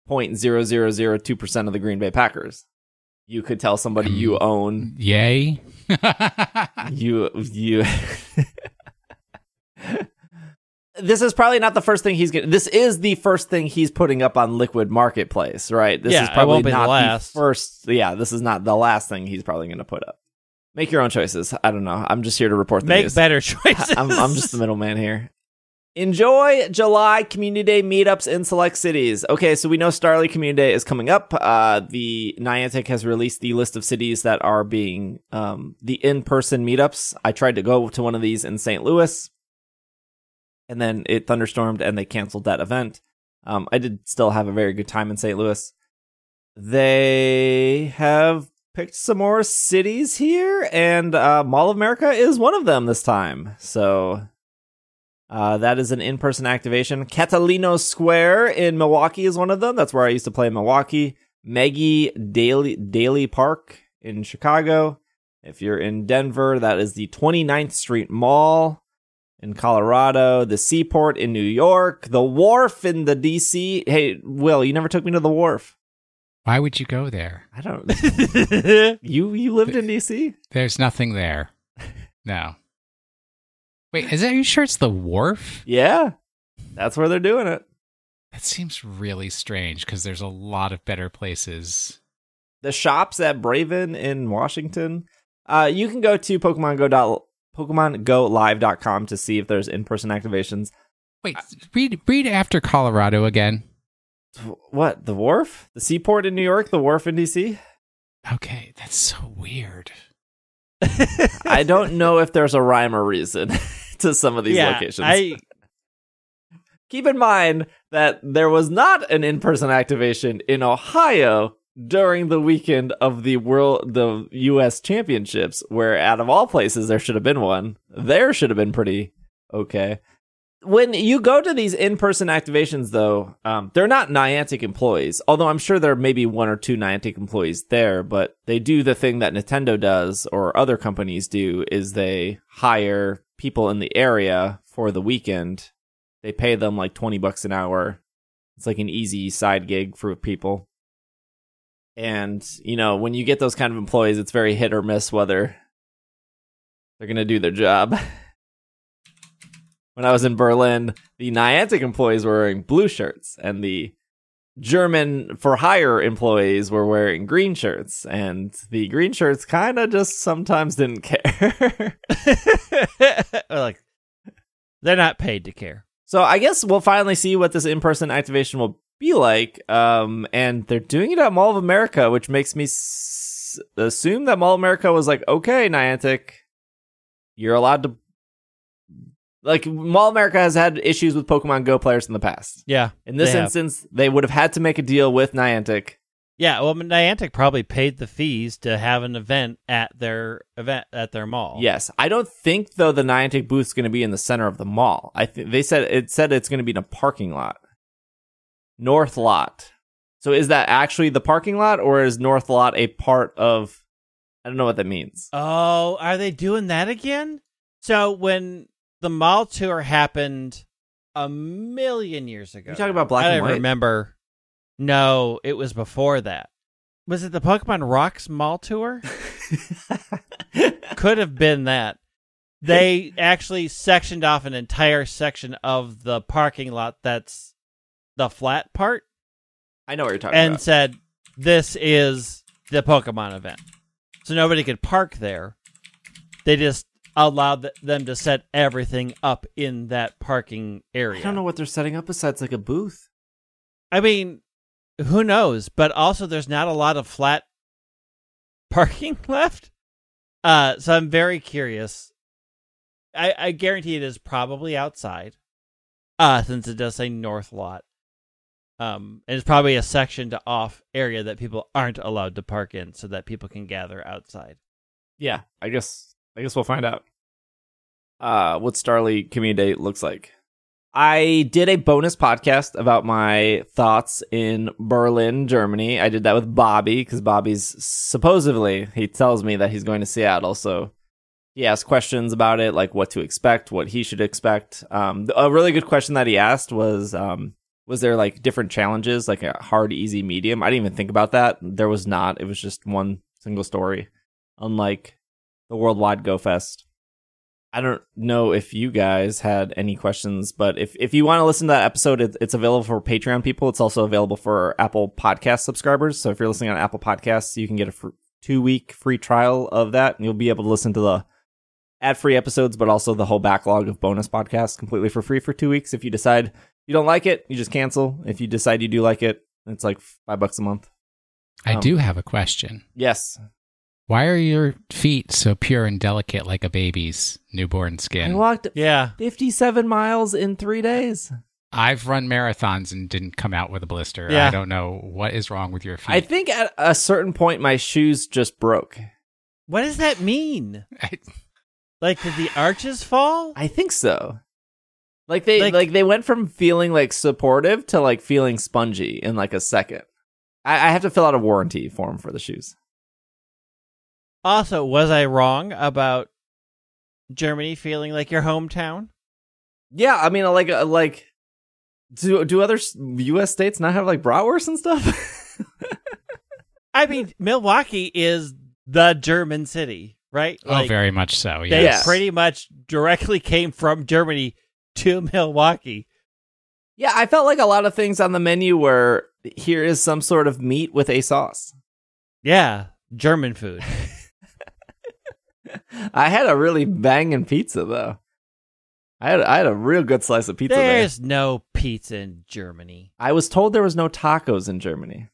0.0002% of the Green Bay Packers. You could tell somebody you um, own Yay. you you This is probably not the first thing he's getting. This is the first thing he's putting up on Liquid Marketplace, right? This Yeah, is it probably won't be the not last. first. Yeah, this is not the last thing he's probably going to put up. Make your own choices. I don't know. I'm just here to report the Make news. better choices. I'm, I'm just the middleman here. Enjoy July Community Day meetups in select cities. Okay, so we know Starly Community Day is coming up. Uh, the Niantic has released the list of cities that are being um, the in-person meetups. I tried to go to one of these in St. Louis, and then it thunderstormed and they canceled that event. Um, I did still have a very good time in St. Louis. They have picked some more cities here, and uh, Mall of America is one of them this time. So uh, that is an in-person activation. Catalino Square in Milwaukee is one of them. That's where I used to play in Milwaukee. Maggie Daley Daley Park in Chicago. If you're in Denver, that is the 29th Street Mall in Colorado, the Seaport in New York, the Wharf in the DC. Hey, Will, you never took me to the Wharf. Why would you go there? I don't. you you lived in DC? There's nothing there. No. Wait, is that are you sure it's the wharf? Yeah, that's where they're doing it. That seems really strange because there's a lot of better places. The shops at Bravern in Washington. Uh, you can go to Pokemon Go dot PokemonGoLive.com to see if there's in-person activations. Wait, read read after Colorado again. What the wharf, the seaport in New York, the wharf in DC? Okay, that's so weird. I don't know if there's a rhyme or reason to some of these yeah, locations. I Keep in mind that there was not an in-person activation in Ohio during the weekend of the world the US championships where out of all places there should have been one. There should have been pretty okay. When you go to these in-person activations though, um, they're not Niantic employees. Although I'm sure there may be one or two Niantic employees there, but they do the thing that Nintendo does or other companies do is they hire people in the area for the weekend they pay them like 20 bucks an hour. It's like an easy side gig for people. And, you know, when you get those kind of employees, it's very hit or miss whether they're going to do their job. when I was in Berlin, the Niantic employees were wearing blue shirts and the German for hire employees were wearing green shirts and the green shirts kind of just sometimes didn't care. like they're not paid to care. So I guess we'll finally see what this in-person activation will be like. Um, and they're doing it at Mall of America, which makes me s- assume that Mall of America was like, okay, Niantic, you're allowed to. Like Mall America has had issues with Pokemon Go players in the past. Yeah. In this They have. instance, they would have had to make a deal with Niantic. Yeah, well Niantic probably paid the fees to have an event at their event at their mall. Yes, I don't think though the Niantic booth's going to be in the center of the mall. I think they said it said it's going to be in a parking lot, north lot. So is that actually the parking lot, or is north lot a part of? I don't know what that means. Oh, are they doing that again? So when the mall tour happened a million years ago. You talking about black I and don't white? remember. No, it was before that. Was it the Pokemon Rocks mall tour? Could have been that. They actually sectioned off an entire section of the parking lot that's the flat part I know what you're talking and about. And said this is the Pokemon event. So nobody could park there. They just allowed them to set everything up in that parking area. I don't know what they're setting up besides like a booth. I mean, who knows? But also, there's not a lot of flat parking left. Uh, so I'm very curious. I, I guarantee it is probably outside, uh, since it does say north lot. Um, and it's probably a sectioned off area that people aren't allowed to park in, so that people can gather outside. Yeah, I guess I guess we'll find out. Uh, what Starly Community looks like. I did a bonus podcast about my thoughts in Berlin, Germany. I did that with Bobby because Bobby's supposedly he tells me that he's going to Seattle, so he asked questions about it, like what to expect, what he should expect. Um, a really good question that he asked was, um, was there like different challenges, like a hard, easy, medium? I didn't even think about that. There was not. It was just one single story, unlike the Worldwide Go Fest. I don't know if you guys had any questions, but if, if you want to listen to that episode, it, it's available for Patreon people. It's also available for Apple Podcast subscribers. So if you're listening on Apple Podcasts, you can get a fr- two week free trial of that, and you'll be able to listen to the ad free episodes, but also the whole backlog of bonus podcasts completely for free for two weeks. If you decide you don't like it, you just cancel. If you decide you do like it, it's like five bucks a month. I Um, do have a question. Yes, Why are your feet so pure and delicate like a baby's newborn skin? I walked Yeah. 57 miles in three days. I've run marathons and didn't come out with a blister. Yeah. I don't know what is wrong with your feet. I think at a certain point my shoes just broke. What does that mean? Like, did the arches fall? I think so. Like they like, Like- they went from feeling like supportive to like feeling spongy in like a second. I, I have to fill out a warranty form for the shoes. Also, was I wrong about Germany feeling like your hometown? Yeah, I mean, like uh, like do do other U.S. states not have like bratwurst and stuff? I mean, Milwaukee is the German city, right? oh, very much so. They Yes. Yeah. pretty much directly came from Germany to Milwaukee. yeah, I felt like a lot of things on the menu were here is some sort of meat with a sauce. Yeah, German food. I had a really banging pizza though. I had I had a real good slice of pizza there. There's no pizza in Germany. I was told there was no tacos in Germany.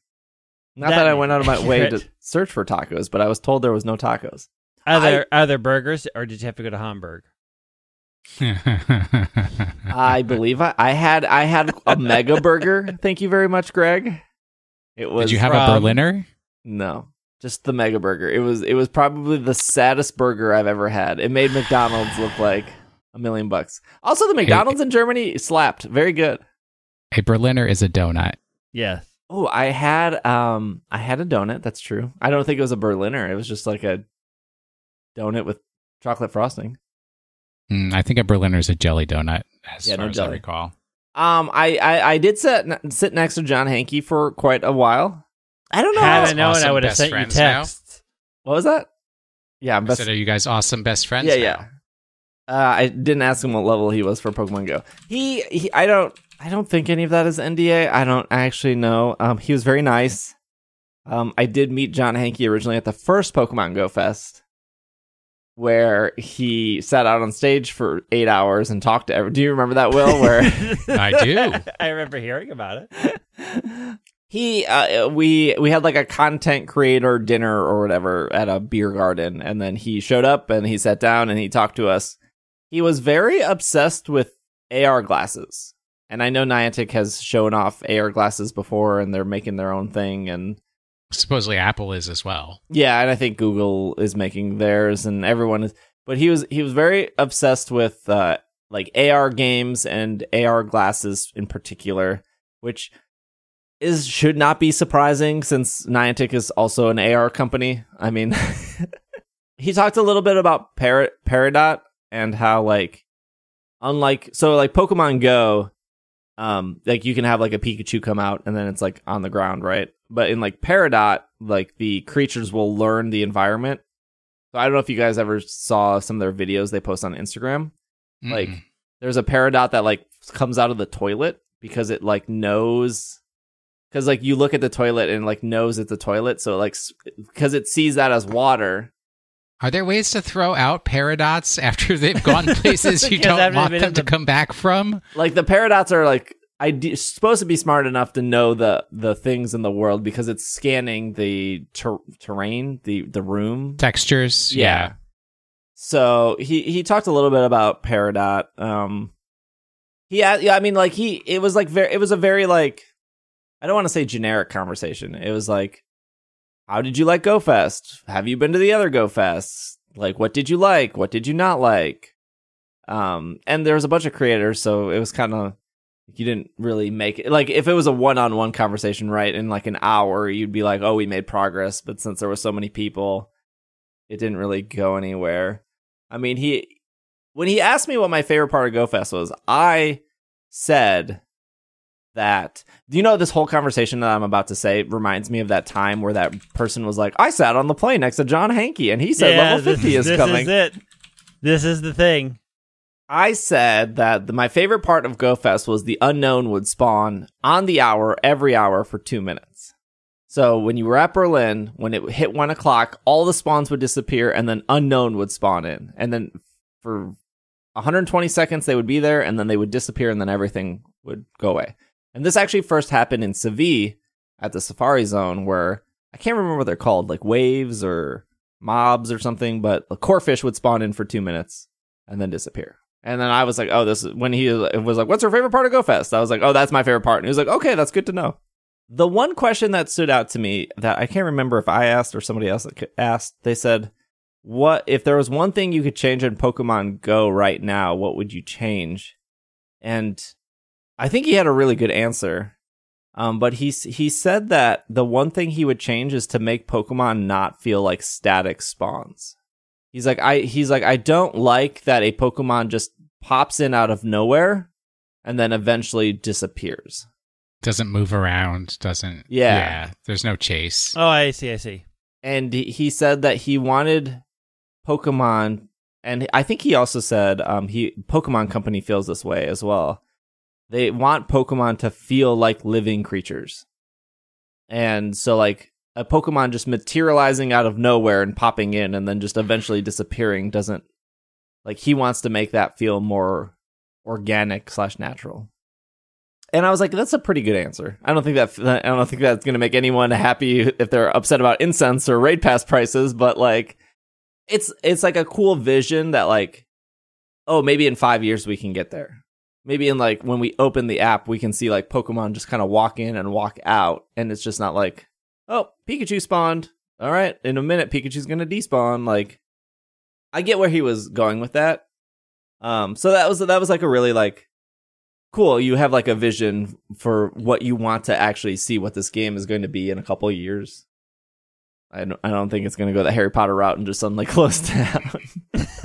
Not That that, I went out of my way to search for tacos, but I was told there was no tacos. Are there are there burgers, or did you have to go to Hamburg? I believe I, I had I had a mega burger. Thank you very much, Greg. It was Did you have a Berliner? no, just the mega burger. It was it was probably the saddest burger I've ever had. It made McDonald's look like a million bucks. Also, the McDonald's in Germany slapped. Very good. A Berliner is a donut. Yes. Oh, I had um I had a donut, that's true. I don't think it was a Berliner. It was just like a donut with chocolate frosting. Mm, I think a Berliner is a jelly donut, as Yeah, far no as I recall. Um I I, I did sit sit next to John Hanke for quite a while. I don't know. Had I That's known, I would have sent you friends now. texts. what was that? Yeah, I'm I best. said, are you guys awesome best friends? yeah, now? yeah. Uh, I didn't ask him what level he was for Pokemon Go. He, he I don't I don't think any of that is NDA. I don't actually know. Um he was very nice. Um I did meet John Hanke originally at the first Pokemon Go Fest where he sat out on stage for 8 hours and talked to everyone. Do you remember that Will where I do. I remember hearing about it. He uh, we we had like a content creator dinner or whatever at a beer garden and then he showed up and he sat down and he talked to us he was very obsessed with ar glasses and i know niantic has shown off ar glasses before and they're making their own thing and Supposedly Apple is as well. yeah and i think google is making theirs and everyone is but he was he was very obsessed with uh like ar games and ar glasses in particular which is should not be surprising since Niantic is also an AR company. I mean, he talked a little bit about Par- Peridot and how like unlike so like Pokemon Go, um, like you can have like a Pikachu come out and then it's like on the ground, right? But in like Peridot, like the creatures will learn the environment. So I don't know if you guys ever saw some of their videos they post on Instagram. Like Mm-mm. there's a Peridot that like comes out of the toilet because it like knows because like you look at the toilet and like knows it's a toilet so like because it sees that as water Are there ways to throw out Peridots after they've gone places you don't want them to the- come back from? like the Peridots are like ide- supposed to be smart enough to know the the things in the world because it's scanning the ter- terrain the the room Textures? Yeah. So he he talked a little bit about Peridot. Um, he had, yeah, I mean, like he it was like very it was a very like I don't want to say generic conversation. It was like, how did you like Go Fest? Have you been to the other Go Fests? Like, what did you like? What did you not like? Um, and there was a bunch of creators, so it was kind of you didn't really make it like if it was a one-on-one conversation, right? In like an hour, you'd be like, oh, we made progress. But since there were so many people, it didn't really go anywhere. I mean, he when he asked me what my favorite part of GoFest was, I said that do you know this whole conversation that I'm about to say reminds me of that time where that person was like, I sat on the plane next to John Hanke and he said Yeah, level 50 this, is this coming. is it. This is the thing. I said that the, my favorite part of GoFest was the unknown would spawn on the hour every hour for two minutes. So when you were at Berlin, when it hit one o'clock, all the spawns would disappear, and then unknown would spawn in, and then for 120 seconds they would be there, and then they would disappear, and then everything would go away. And this actually first happened in Seville at the Safari Zone, where I can't remember what they're called, like waves or mobs or something, but a Corphish would spawn in for two minutes and then disappear. And then I was like, oh, this is when he was like, what's your favorite part of GoFest? I was like, oh, that's my favorite part. And he was like, okay, that's good to know. The one question that stood out to me that I can't remember if I asked or somebody else asked, they said, what if there was one thing you could change in Pokemon Go right now, what would you change? And I think he had a really good answer. Um, but he he said that the one thing he would change is to make Pokemon not feel like static spawns. He's like I he's like I don't like that a Pokemon just pops in out of nowhere and then eventually disappears. Doesn't move around, doesn't Yeah. Yeah. There's no chase. Oh, I see. I see. And he- he said that he wanted Pokemon and I think he also said um he Pokemon Company feels this way as well. They want Pokemon to feel like living creatures. And so like a Pokemon just materializing out of nowhere and popping in and then just eventually disappearing doesn't like he wants to make that feel more organic slash natural. And I was like, that's a pretty good answer. I don't think that I don't think that's going to make anyone happy if they're upset about incense or raid pass prices, but like, it's it's like a cool vision that like, oh, maybe in five years we can get there. Maybe in like when we open the app, we can see like Pokemon just kind of walk in and walk out, and it's just not like, oh, Pikachu spawned. All right, in a minute, Pikachu's gonna despawn. Like, I get where he was going with that. Um, so that was that was like a really like cool. You have like a vision for what you want to actually see what this game is going to be in a couple of years. I don't, I don't think it's going to go the Harry Potter route and just suddenly close down.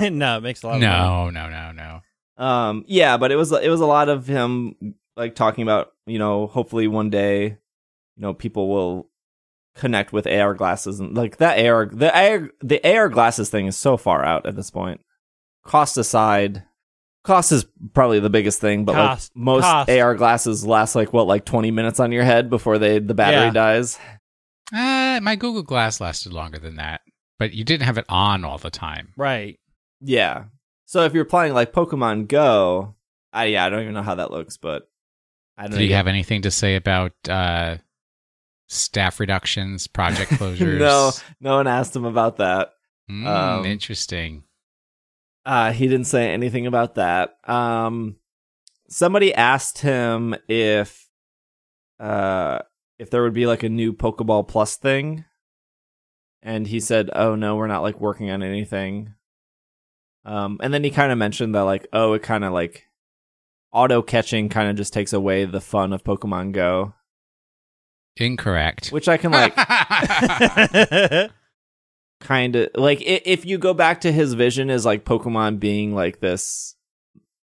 no, it makes a lot of money. No, no, no, no. Um, yeah, but it was it was a lot of him like talking about you know hopefully one day you know people will connect with AR glasses and like that AR the AR the AR glasses thing is so far out at this point. Cost aside, cost is probably the biggest thing, but Cost. like most Cost. AR glasses last like what like 20 minutes on your head before they the battery Yeah. dies. Uh, my Google Glass lasted longer than that, but you didn't have it on all the time. Right. Yeah. So if you're playing like Pokemon Go, I yeah, I don't even know how that looks, but I don't Do know. you have anything to say about uh, staff reductions, project closures? no, no one asked him about that. Mm, Um, interesting. Uh, he didn't say anything about that. Um, somebody asked him if, uh, if there would be like a new Pokeball Plus thing, and he said, "Oh no, we're not like working on anything." Um, and then he kind of mentioned that like, oh, it kind of like auto catching kind of just takes away the fun of Pokemon Go, Incorrect. which I can like kind of like if you go back to his vision as like Pokemon being like this,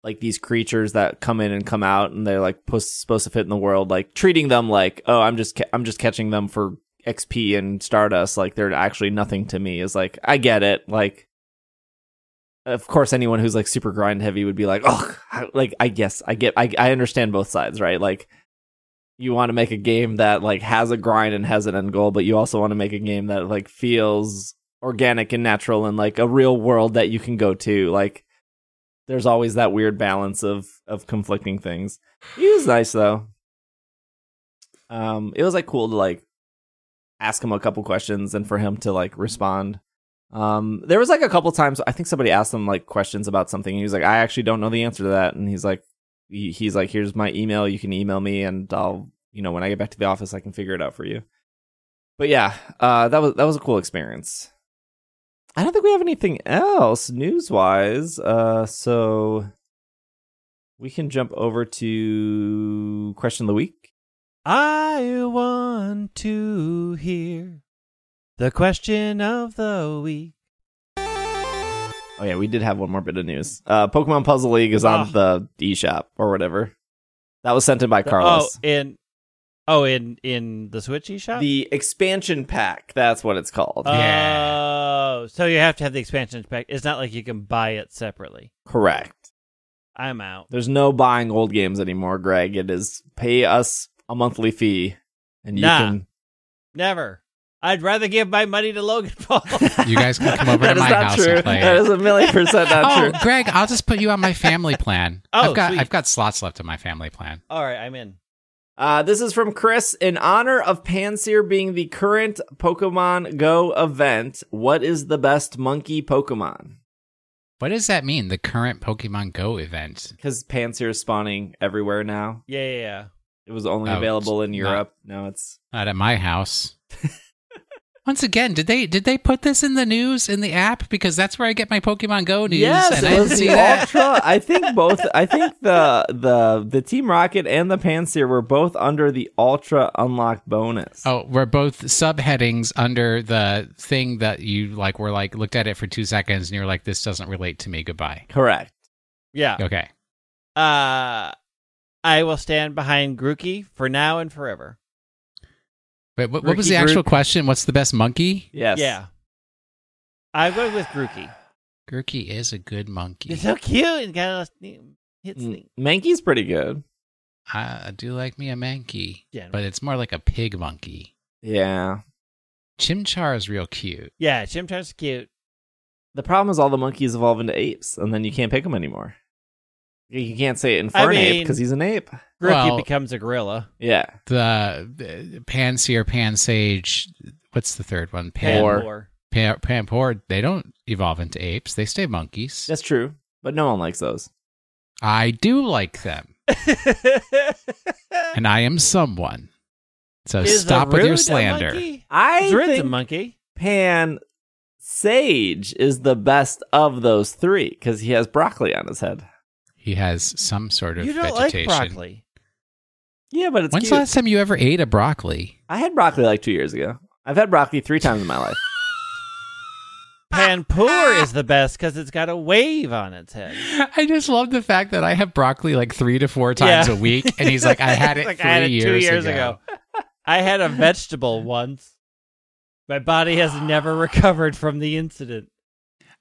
like these creatures that come in and come out, and they're like pos- supposed to fit in the world, like treating them like, oh, I'm just ca- I'm just catching them for XP and Stardust, like they're actually nothing to me. Is like I get it, like. Of course, anyone who's like super grind heavy would be like, "Oh, like I guess I get, I I understand both sides, right? Like, you want to make a game that like has a grind and has an end goal, but you also want to make a game that like feels organic and natural and like a real world that you can go to. Like there's always that weird balance of of conflicting things. He was nice though. Um it was like cool to like ask him a couple questions and for him to like respond. Um there was like a couple times I think somebody asked him like questions about something and he was like I actually don't know the answer to that and he's like he, he's like here's my email you can email me and I'll you know when I get back to the office I can figure it out for you. But yeah, uh that was that was a cool experience. I don't think we have anything else news wise. Uh so we can jump over to question of the week. I want to hear the question of the week. Oh yeah, we did have one more bit of news. Uh Pokemon Puzzle League is on Oh. the eShop or whatever. That was sent in by Carlos. Oh, in oh in in the Switch eShop. the expansion pack, that's what it's called. Yeah. Oh, so you have to have the expansion pack. It's not like you can buy it separately. Correct. I'm out. There's no buying old games anymore, Greg. It is pay us a monthly fee and you Nah. can Never. I'd rather give my money to Logan Paul. You guys can come over to my house true. and play That it. is a million percent not Oh, true. Greg, I'll just put you on my family plan. Oh, I've got sweet. I've got slots left in my family plan. All right, I'm in. Uh, this is from Chris. In honor of Panseer being the current Pokemon Go event, what is the best monkey Pokemon? What does that mean? The current Pokemon Go event? Because Panseer is spawning everywhere now. Yeah, yeah, yeah. It was only Oh, available in not- Europe. Now it's Not at my house. Once again, did they did they put this in the news in the app? Because that's where I get my Pokemon Go news. yes, and I it didn't was see the that. Ultra. I think both. I think the the the Team Rocket and the Panseer were both under the Ultra unlock bonus. Oh, we're both subheadings under the thing that you like were like looked at it for two seconds and you're like, this doesn't relate to me. Goodbye. correct. Yeah. Okay. Uh I will stand behind Grookey for now and forever. But what, what was the actual Groot. question? What's the best monkey? Yes. Yeah. I'm going with Grookey. Gurky is a good monkey. He's so cute and got a sneak- hit. Mankey's pretty good. I, I do like me a monkey, Yeah. but it's more like a pig monkey. Yeah. Chimchar is real cute. Yeah, Chimchar's cute. The problem is all the monkeys evolve into apes, and then you can't pick them anymore. You can't say it in I Fernape mean- because he's an ape. Grookey Well- becomes a gorilla. Yeah. The, the Pansear, Pansage, what's the third one? Pan, Or- Or Pan, Panpour, they don't evolve into apes. They stay monkeys. That's true, but no one likes those. I do like them, and I am someone. So Is stop with your Rude a slander. monkey? I Rude's a think monkey. Pan Sage is the best of those three because he has broccoli on his head. He has some sort of You don't like broccoli. Yeah, but it's When's cute. the last time you ever ate a broccoli? I had broccoli like two years ago. I've had broccoli three times in my life. Panpour is the best because it's got a wave on its head. I just love the fact that I have broccoli like three to four times Yeah. a week, and he's like, "I had it Like, three I had it years, two years ago. ago. I had a vegetable once. My body has never recovered from the incident.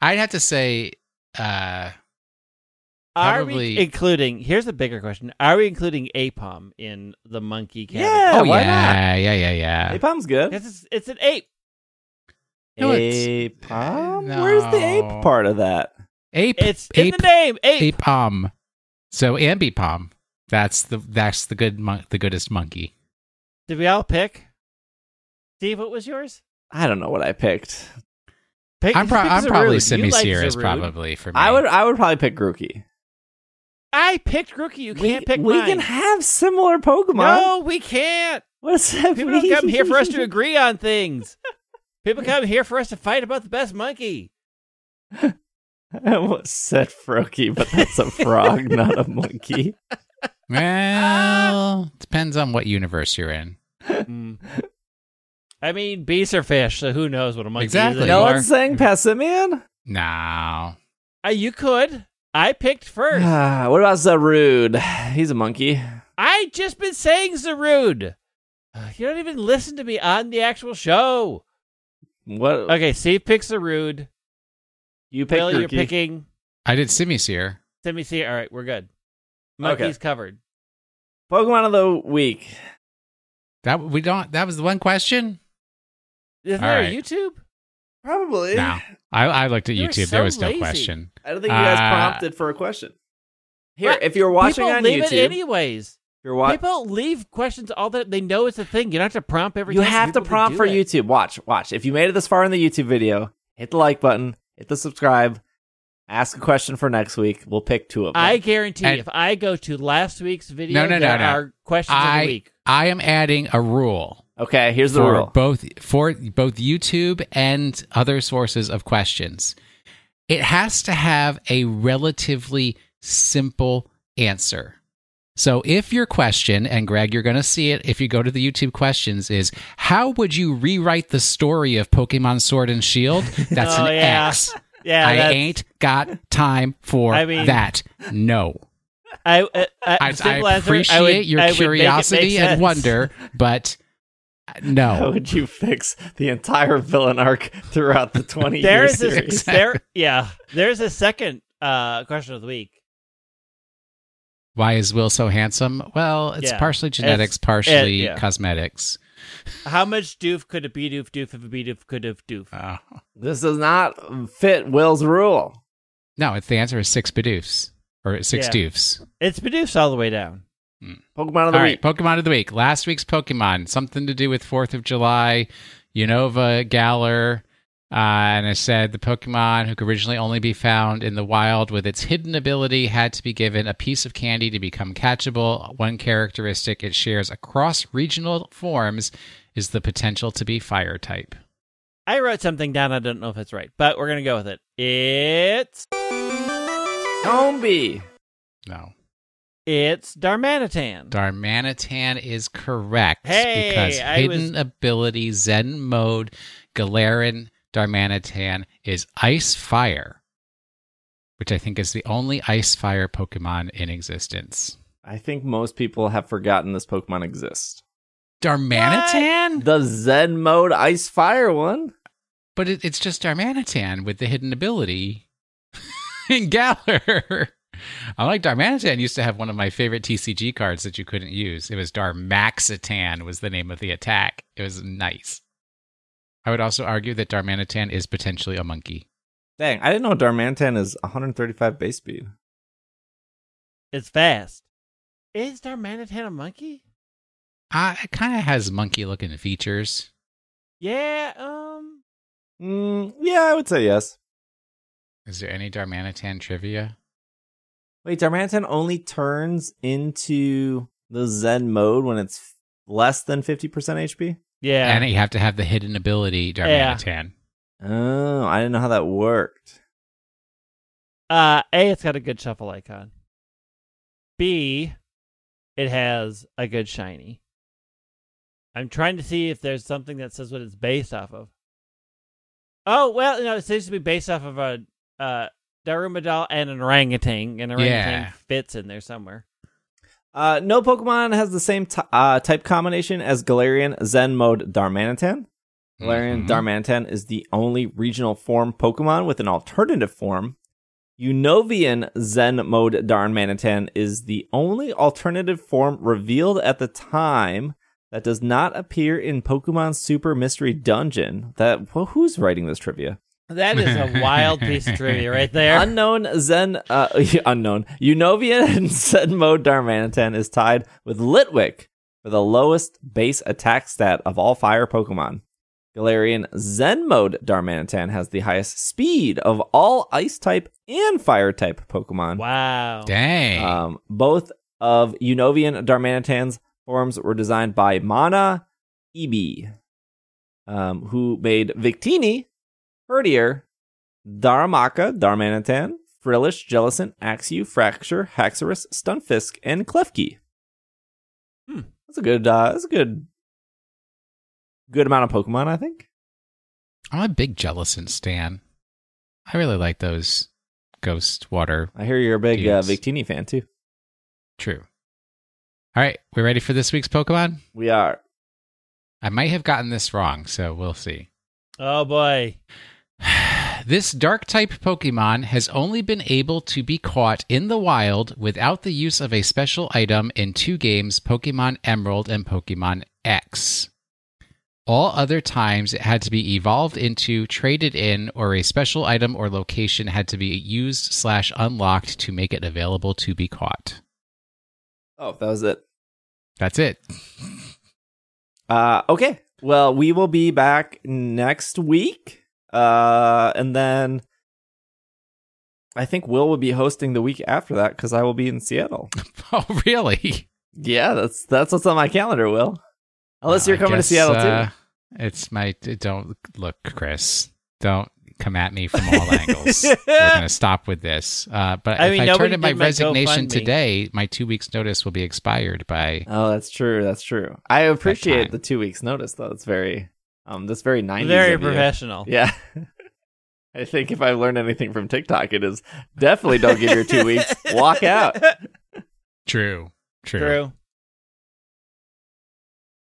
I'd have to say, uh, Are we including? Here's a bigger question: Are we including Aipom in the monkey Yeah. oh why yeah, yeah, yeah, yeah. Aipom's good. It's, it's an ape. No, Aipom? No. Where's the ape part of that? Ape, It's in the name. Ape. ape, um. So ambipom. That's the that's the good mon- the goodest monkey. Did we all pick? Steve, what was yours? I don't know what I picked. Pick, I'm, pro- I'm probably Zarude. You semi-serious, Zarude. probably for me. I would I would probably pick Grookey. I picked Grookey. You can't pick mine. We mine. can have similar Pokemon. no, we can't. What does that People mean? don't come here for us to agree on things. People come here for us to fight about the best monkey. I almost said Froakie, but that's a frog, not a monkey. Well, depends on what universe you're in. Mm. I mean, bees are fish, so who knows what a monkey Exactly. is No one's saying Passimian? No. Uh, you could. I picked first. Ah, what about Zarude? He's a monkey. I just been saying Zarude. Uh, You don't even listen to me on the actual show. What? Okay, Steve picks Zarude. you pick Will, you're picking I did Simisear. Let me see. All right, we're good. Okay. Monkey's covered. Pokemon of the week. That we don't. That was the one question. Isn't All there right. a YouTube? Probably. No, I, I looked at You're YouTube. so there was no lazy. question. I don't think you guys Uh, prompted for a question. Here, if you're watching People on leave YouTube, it anyways. you're wa- People leave questions all that they know it's a thing. You don't have to prompt every. you time have to prompt do for it. YouTube. Watch, watch. If you made it this far in the YouTube video, hit the like button, hit the subscribe, ask a question for next week. We'll pick two of them. I guarantee And- if I go to last week's video, No, no, no, there no. are questions of the week. I am adding a rule okay, here's the for rule. both for both YouTube and other sources of questions. It has to have a relatively simple answer. So if your question, and Greg, you're going to see it if you go to the YouTube questions, is how would you rewrite the story of Pokemon Sword and Shield? That's Oh, an yeah. X. Yeah, I that's- ain't got time for I mean- that. No. I, uh, uh, I, I answer, appreciate I would- your I would make it make curiosity and wonder, but uh, How would you fix the entire villain arc throughout the 20 There year is a, there, yeah. There's a second uh, question of the week. Why is Will so handsome? Well, it's Yeah. partially genetics, It's- partially it- yeah. cosmetics. How much doof could a be doof doof if a be doof could have doof? Oh. This does not fit Will's rule. No, it's the answer is six Bidoofs or six Yeah. doofs. It's Bidoofs all the way down. Pokemon of the All week. right, Pokemon of the week. Last week's Pokemon, something to do with Fourth of July, Unova Galar, uh, and I said the Pokemon who could originally only be found in the wild with its hidden ability had to be given a piece of candy to become catchable. One characteristic it shares across regional forms is the potential to be fire type. I wrote something down. I don't know if it's right, but we're gonna go with it. It's Combee. No. It's Darmanitan. Darmanitan is correct Hey, because I hidden was- ability Zen mode Galarian Darmanitan is Ice Fire, which I think is the only Ice Fire Pokemon in existence. I think most people have forgotten this Pokemon exists. Darmanitan? The Zen mode Ice Fire one. But it, it's just Darmanitan with the hidden ability in Galar. I like Darmanitan used to have one of my favorite TCG cards that you couldn't use. It was Darmaxitan was the name of the attack. It was nice. I would also argue that Darmanitan is potentially a monkey. Dang, I didn't know Darmanitan is 135 base speed. It's fast. Is Darmanitan a monkey? Uh, it kind of has monkey looking features. Yeah. Um. Mm, yeah, I would say yes. Is there any Darmanitan trivia? Wait, Darmanitan only turns into the Zen mode when it's less than 50% HP? Yeah. And you have to have the hidden ability Darmanitan. Oh, I didn't know how that worked. Uh, A, it's got a good shuffle icon. B, it has a good shiny. I'm trying to see if there's something that says what it's based off of. Oh, well, no, it seems to be based off of a uh, Darumidal and an orangutan, and orangutan Yeah. fits in there somewhere. Uh, no Pokemon has the same t- uh, type combination as Galarian Zen mode Darmanitan. Galarian Mhm. Darmanitan is the only regional form Pokemon with an alternative form. Unovian Zen mode Darmanitan is the only alternative form revealed at the time that does not appear in Pokemon Super Mystery Dungeon. That well, who's writing this trivia? That is a wild piece of trivia right there. Unknown Zen, uh, unknown Unovian Zen mode Darmanitan is tied with Litwick for the lowest base attack stat of all fire Pokemon. Galarian Zen mode Darmanitan has the highest speed of all ice type and fire type Pokemon. wow. Dang. Um, both of Unovian Darmanitan's forms were designed by Mana Ibe, um, who made Victini, Herdier, Darumaka, Darmanitan, Frillish, Jellicent, Axew, Fraxure, Haxorus, Stunfisk, and Klefki. Hmm. That's a good. Uh, that's a good. Good amount of Pokemon, I think. I'm a big Jellicent stan. I really like those ghost water. I hear you're a big uh, Victini fan too. True. All right, we're ready for this week's Pokemon? We are. I might have gotten this wrong, so we'll see. Oh, boy. This dark type Pokemon has only been able to be caught in the wild without the use of a special item in two games Pokemon Emerald and Pokemon X. All other times it had to be evolved into, traded in, or a special item or location had to be used slash unlocked to make it available to be caught. Oh, that was it. That's it. Uh, okay. Well, we will be back next week. Uh, and then I think Will will be hosting the week after that because I will be in Seattle. Oh, really? Yeah, that's that's what's on my calendar. Will, unless Uh, you're coming guess, to Seattle uh, too. It's my don't look, Chris. Don't come at me from all angles. We're gonna stop with this. Uh, but I if mean, I turn in my did my resignation today, my two weeks notice will be expired by. Oh, that's true. That's true. I appreciate the two weeks notice though. It's very um, that's very nineties. Very professional. Yeah. I think if I learned anything from TikTok, it is definitely don't give your two weeks. Walk out. True. True. True.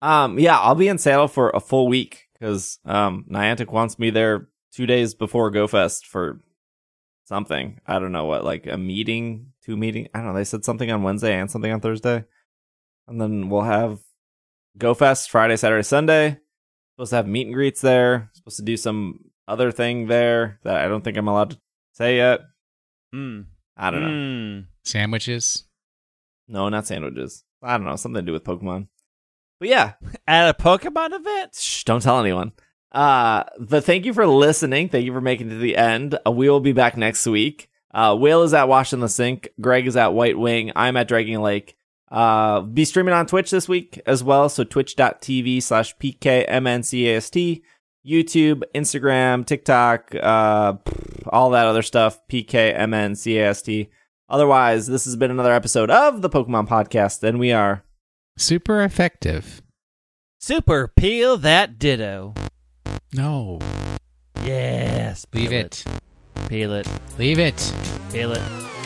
Um, yeah, I'll be in Seattle for a full week because um, Niantic wants me there two days before GoFest for something. I don't know what, like a meeting, two meeting. I don't know. They said something on Wednesday and something on Thursday, and then we'll have Go Fest Friday, Saturday, Sunday. Supposed to have meet and greets there. Supposed to do some other thing there that I don't think I'm allowed to say yet. Hmm. I don't know. Hmm. Sandwiches. No, not sandwiches. I don't know. Something to do with Pokemon. But yeah, At a Pokemon event? Shh, don't tell anyone. Uh, but thank you for listening. Thank you for making it to the end. Uh, we will be back next week. Uh, Will is at Wash in the Sink. Greg is at White Wing. I'm at Dragging Lake. Uh, be streaming on Twitch this week as well. So twitch.tv slash PKMNCAST, YouTube, Instagram, TikTok, uh, all that other stuff. PKMNCAST. Otherwise, this has been another episode of the Pokemon Podcast, and we are Super effective. Super peel that ditto. No. Yes. Leave peel it. Peel it. Leave it. Peel it.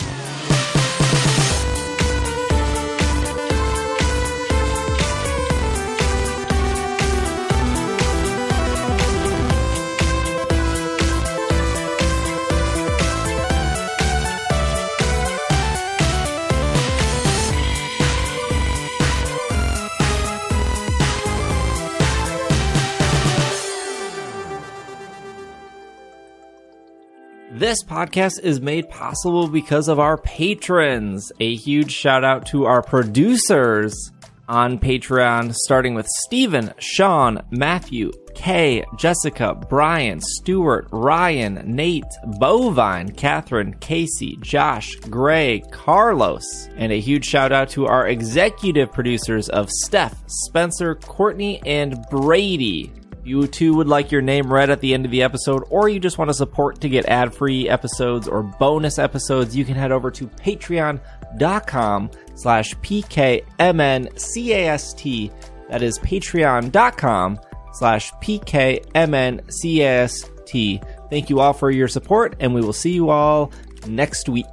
This podcast is made possible because of our patrons. A huge shout out to our producers on Patreon, starting with Stephen, Sean, Matthew, Kay, Jessica, Brian, Stuart, Ryan, Nate, Bovine, Catherine, Casey, Josh, Gray, Carlos, and a huge shout out to our executive producers of Steph, Spencer, Courtney, and Brady you too would like your name read at the end of the episode, or you just want to support to get ad free episodes or bonus episodes, you can head over to patreon.com slash PKMNCAST. That is patreon.com slash PKMNCAST. Thank you all for your support, and we will see you all next week.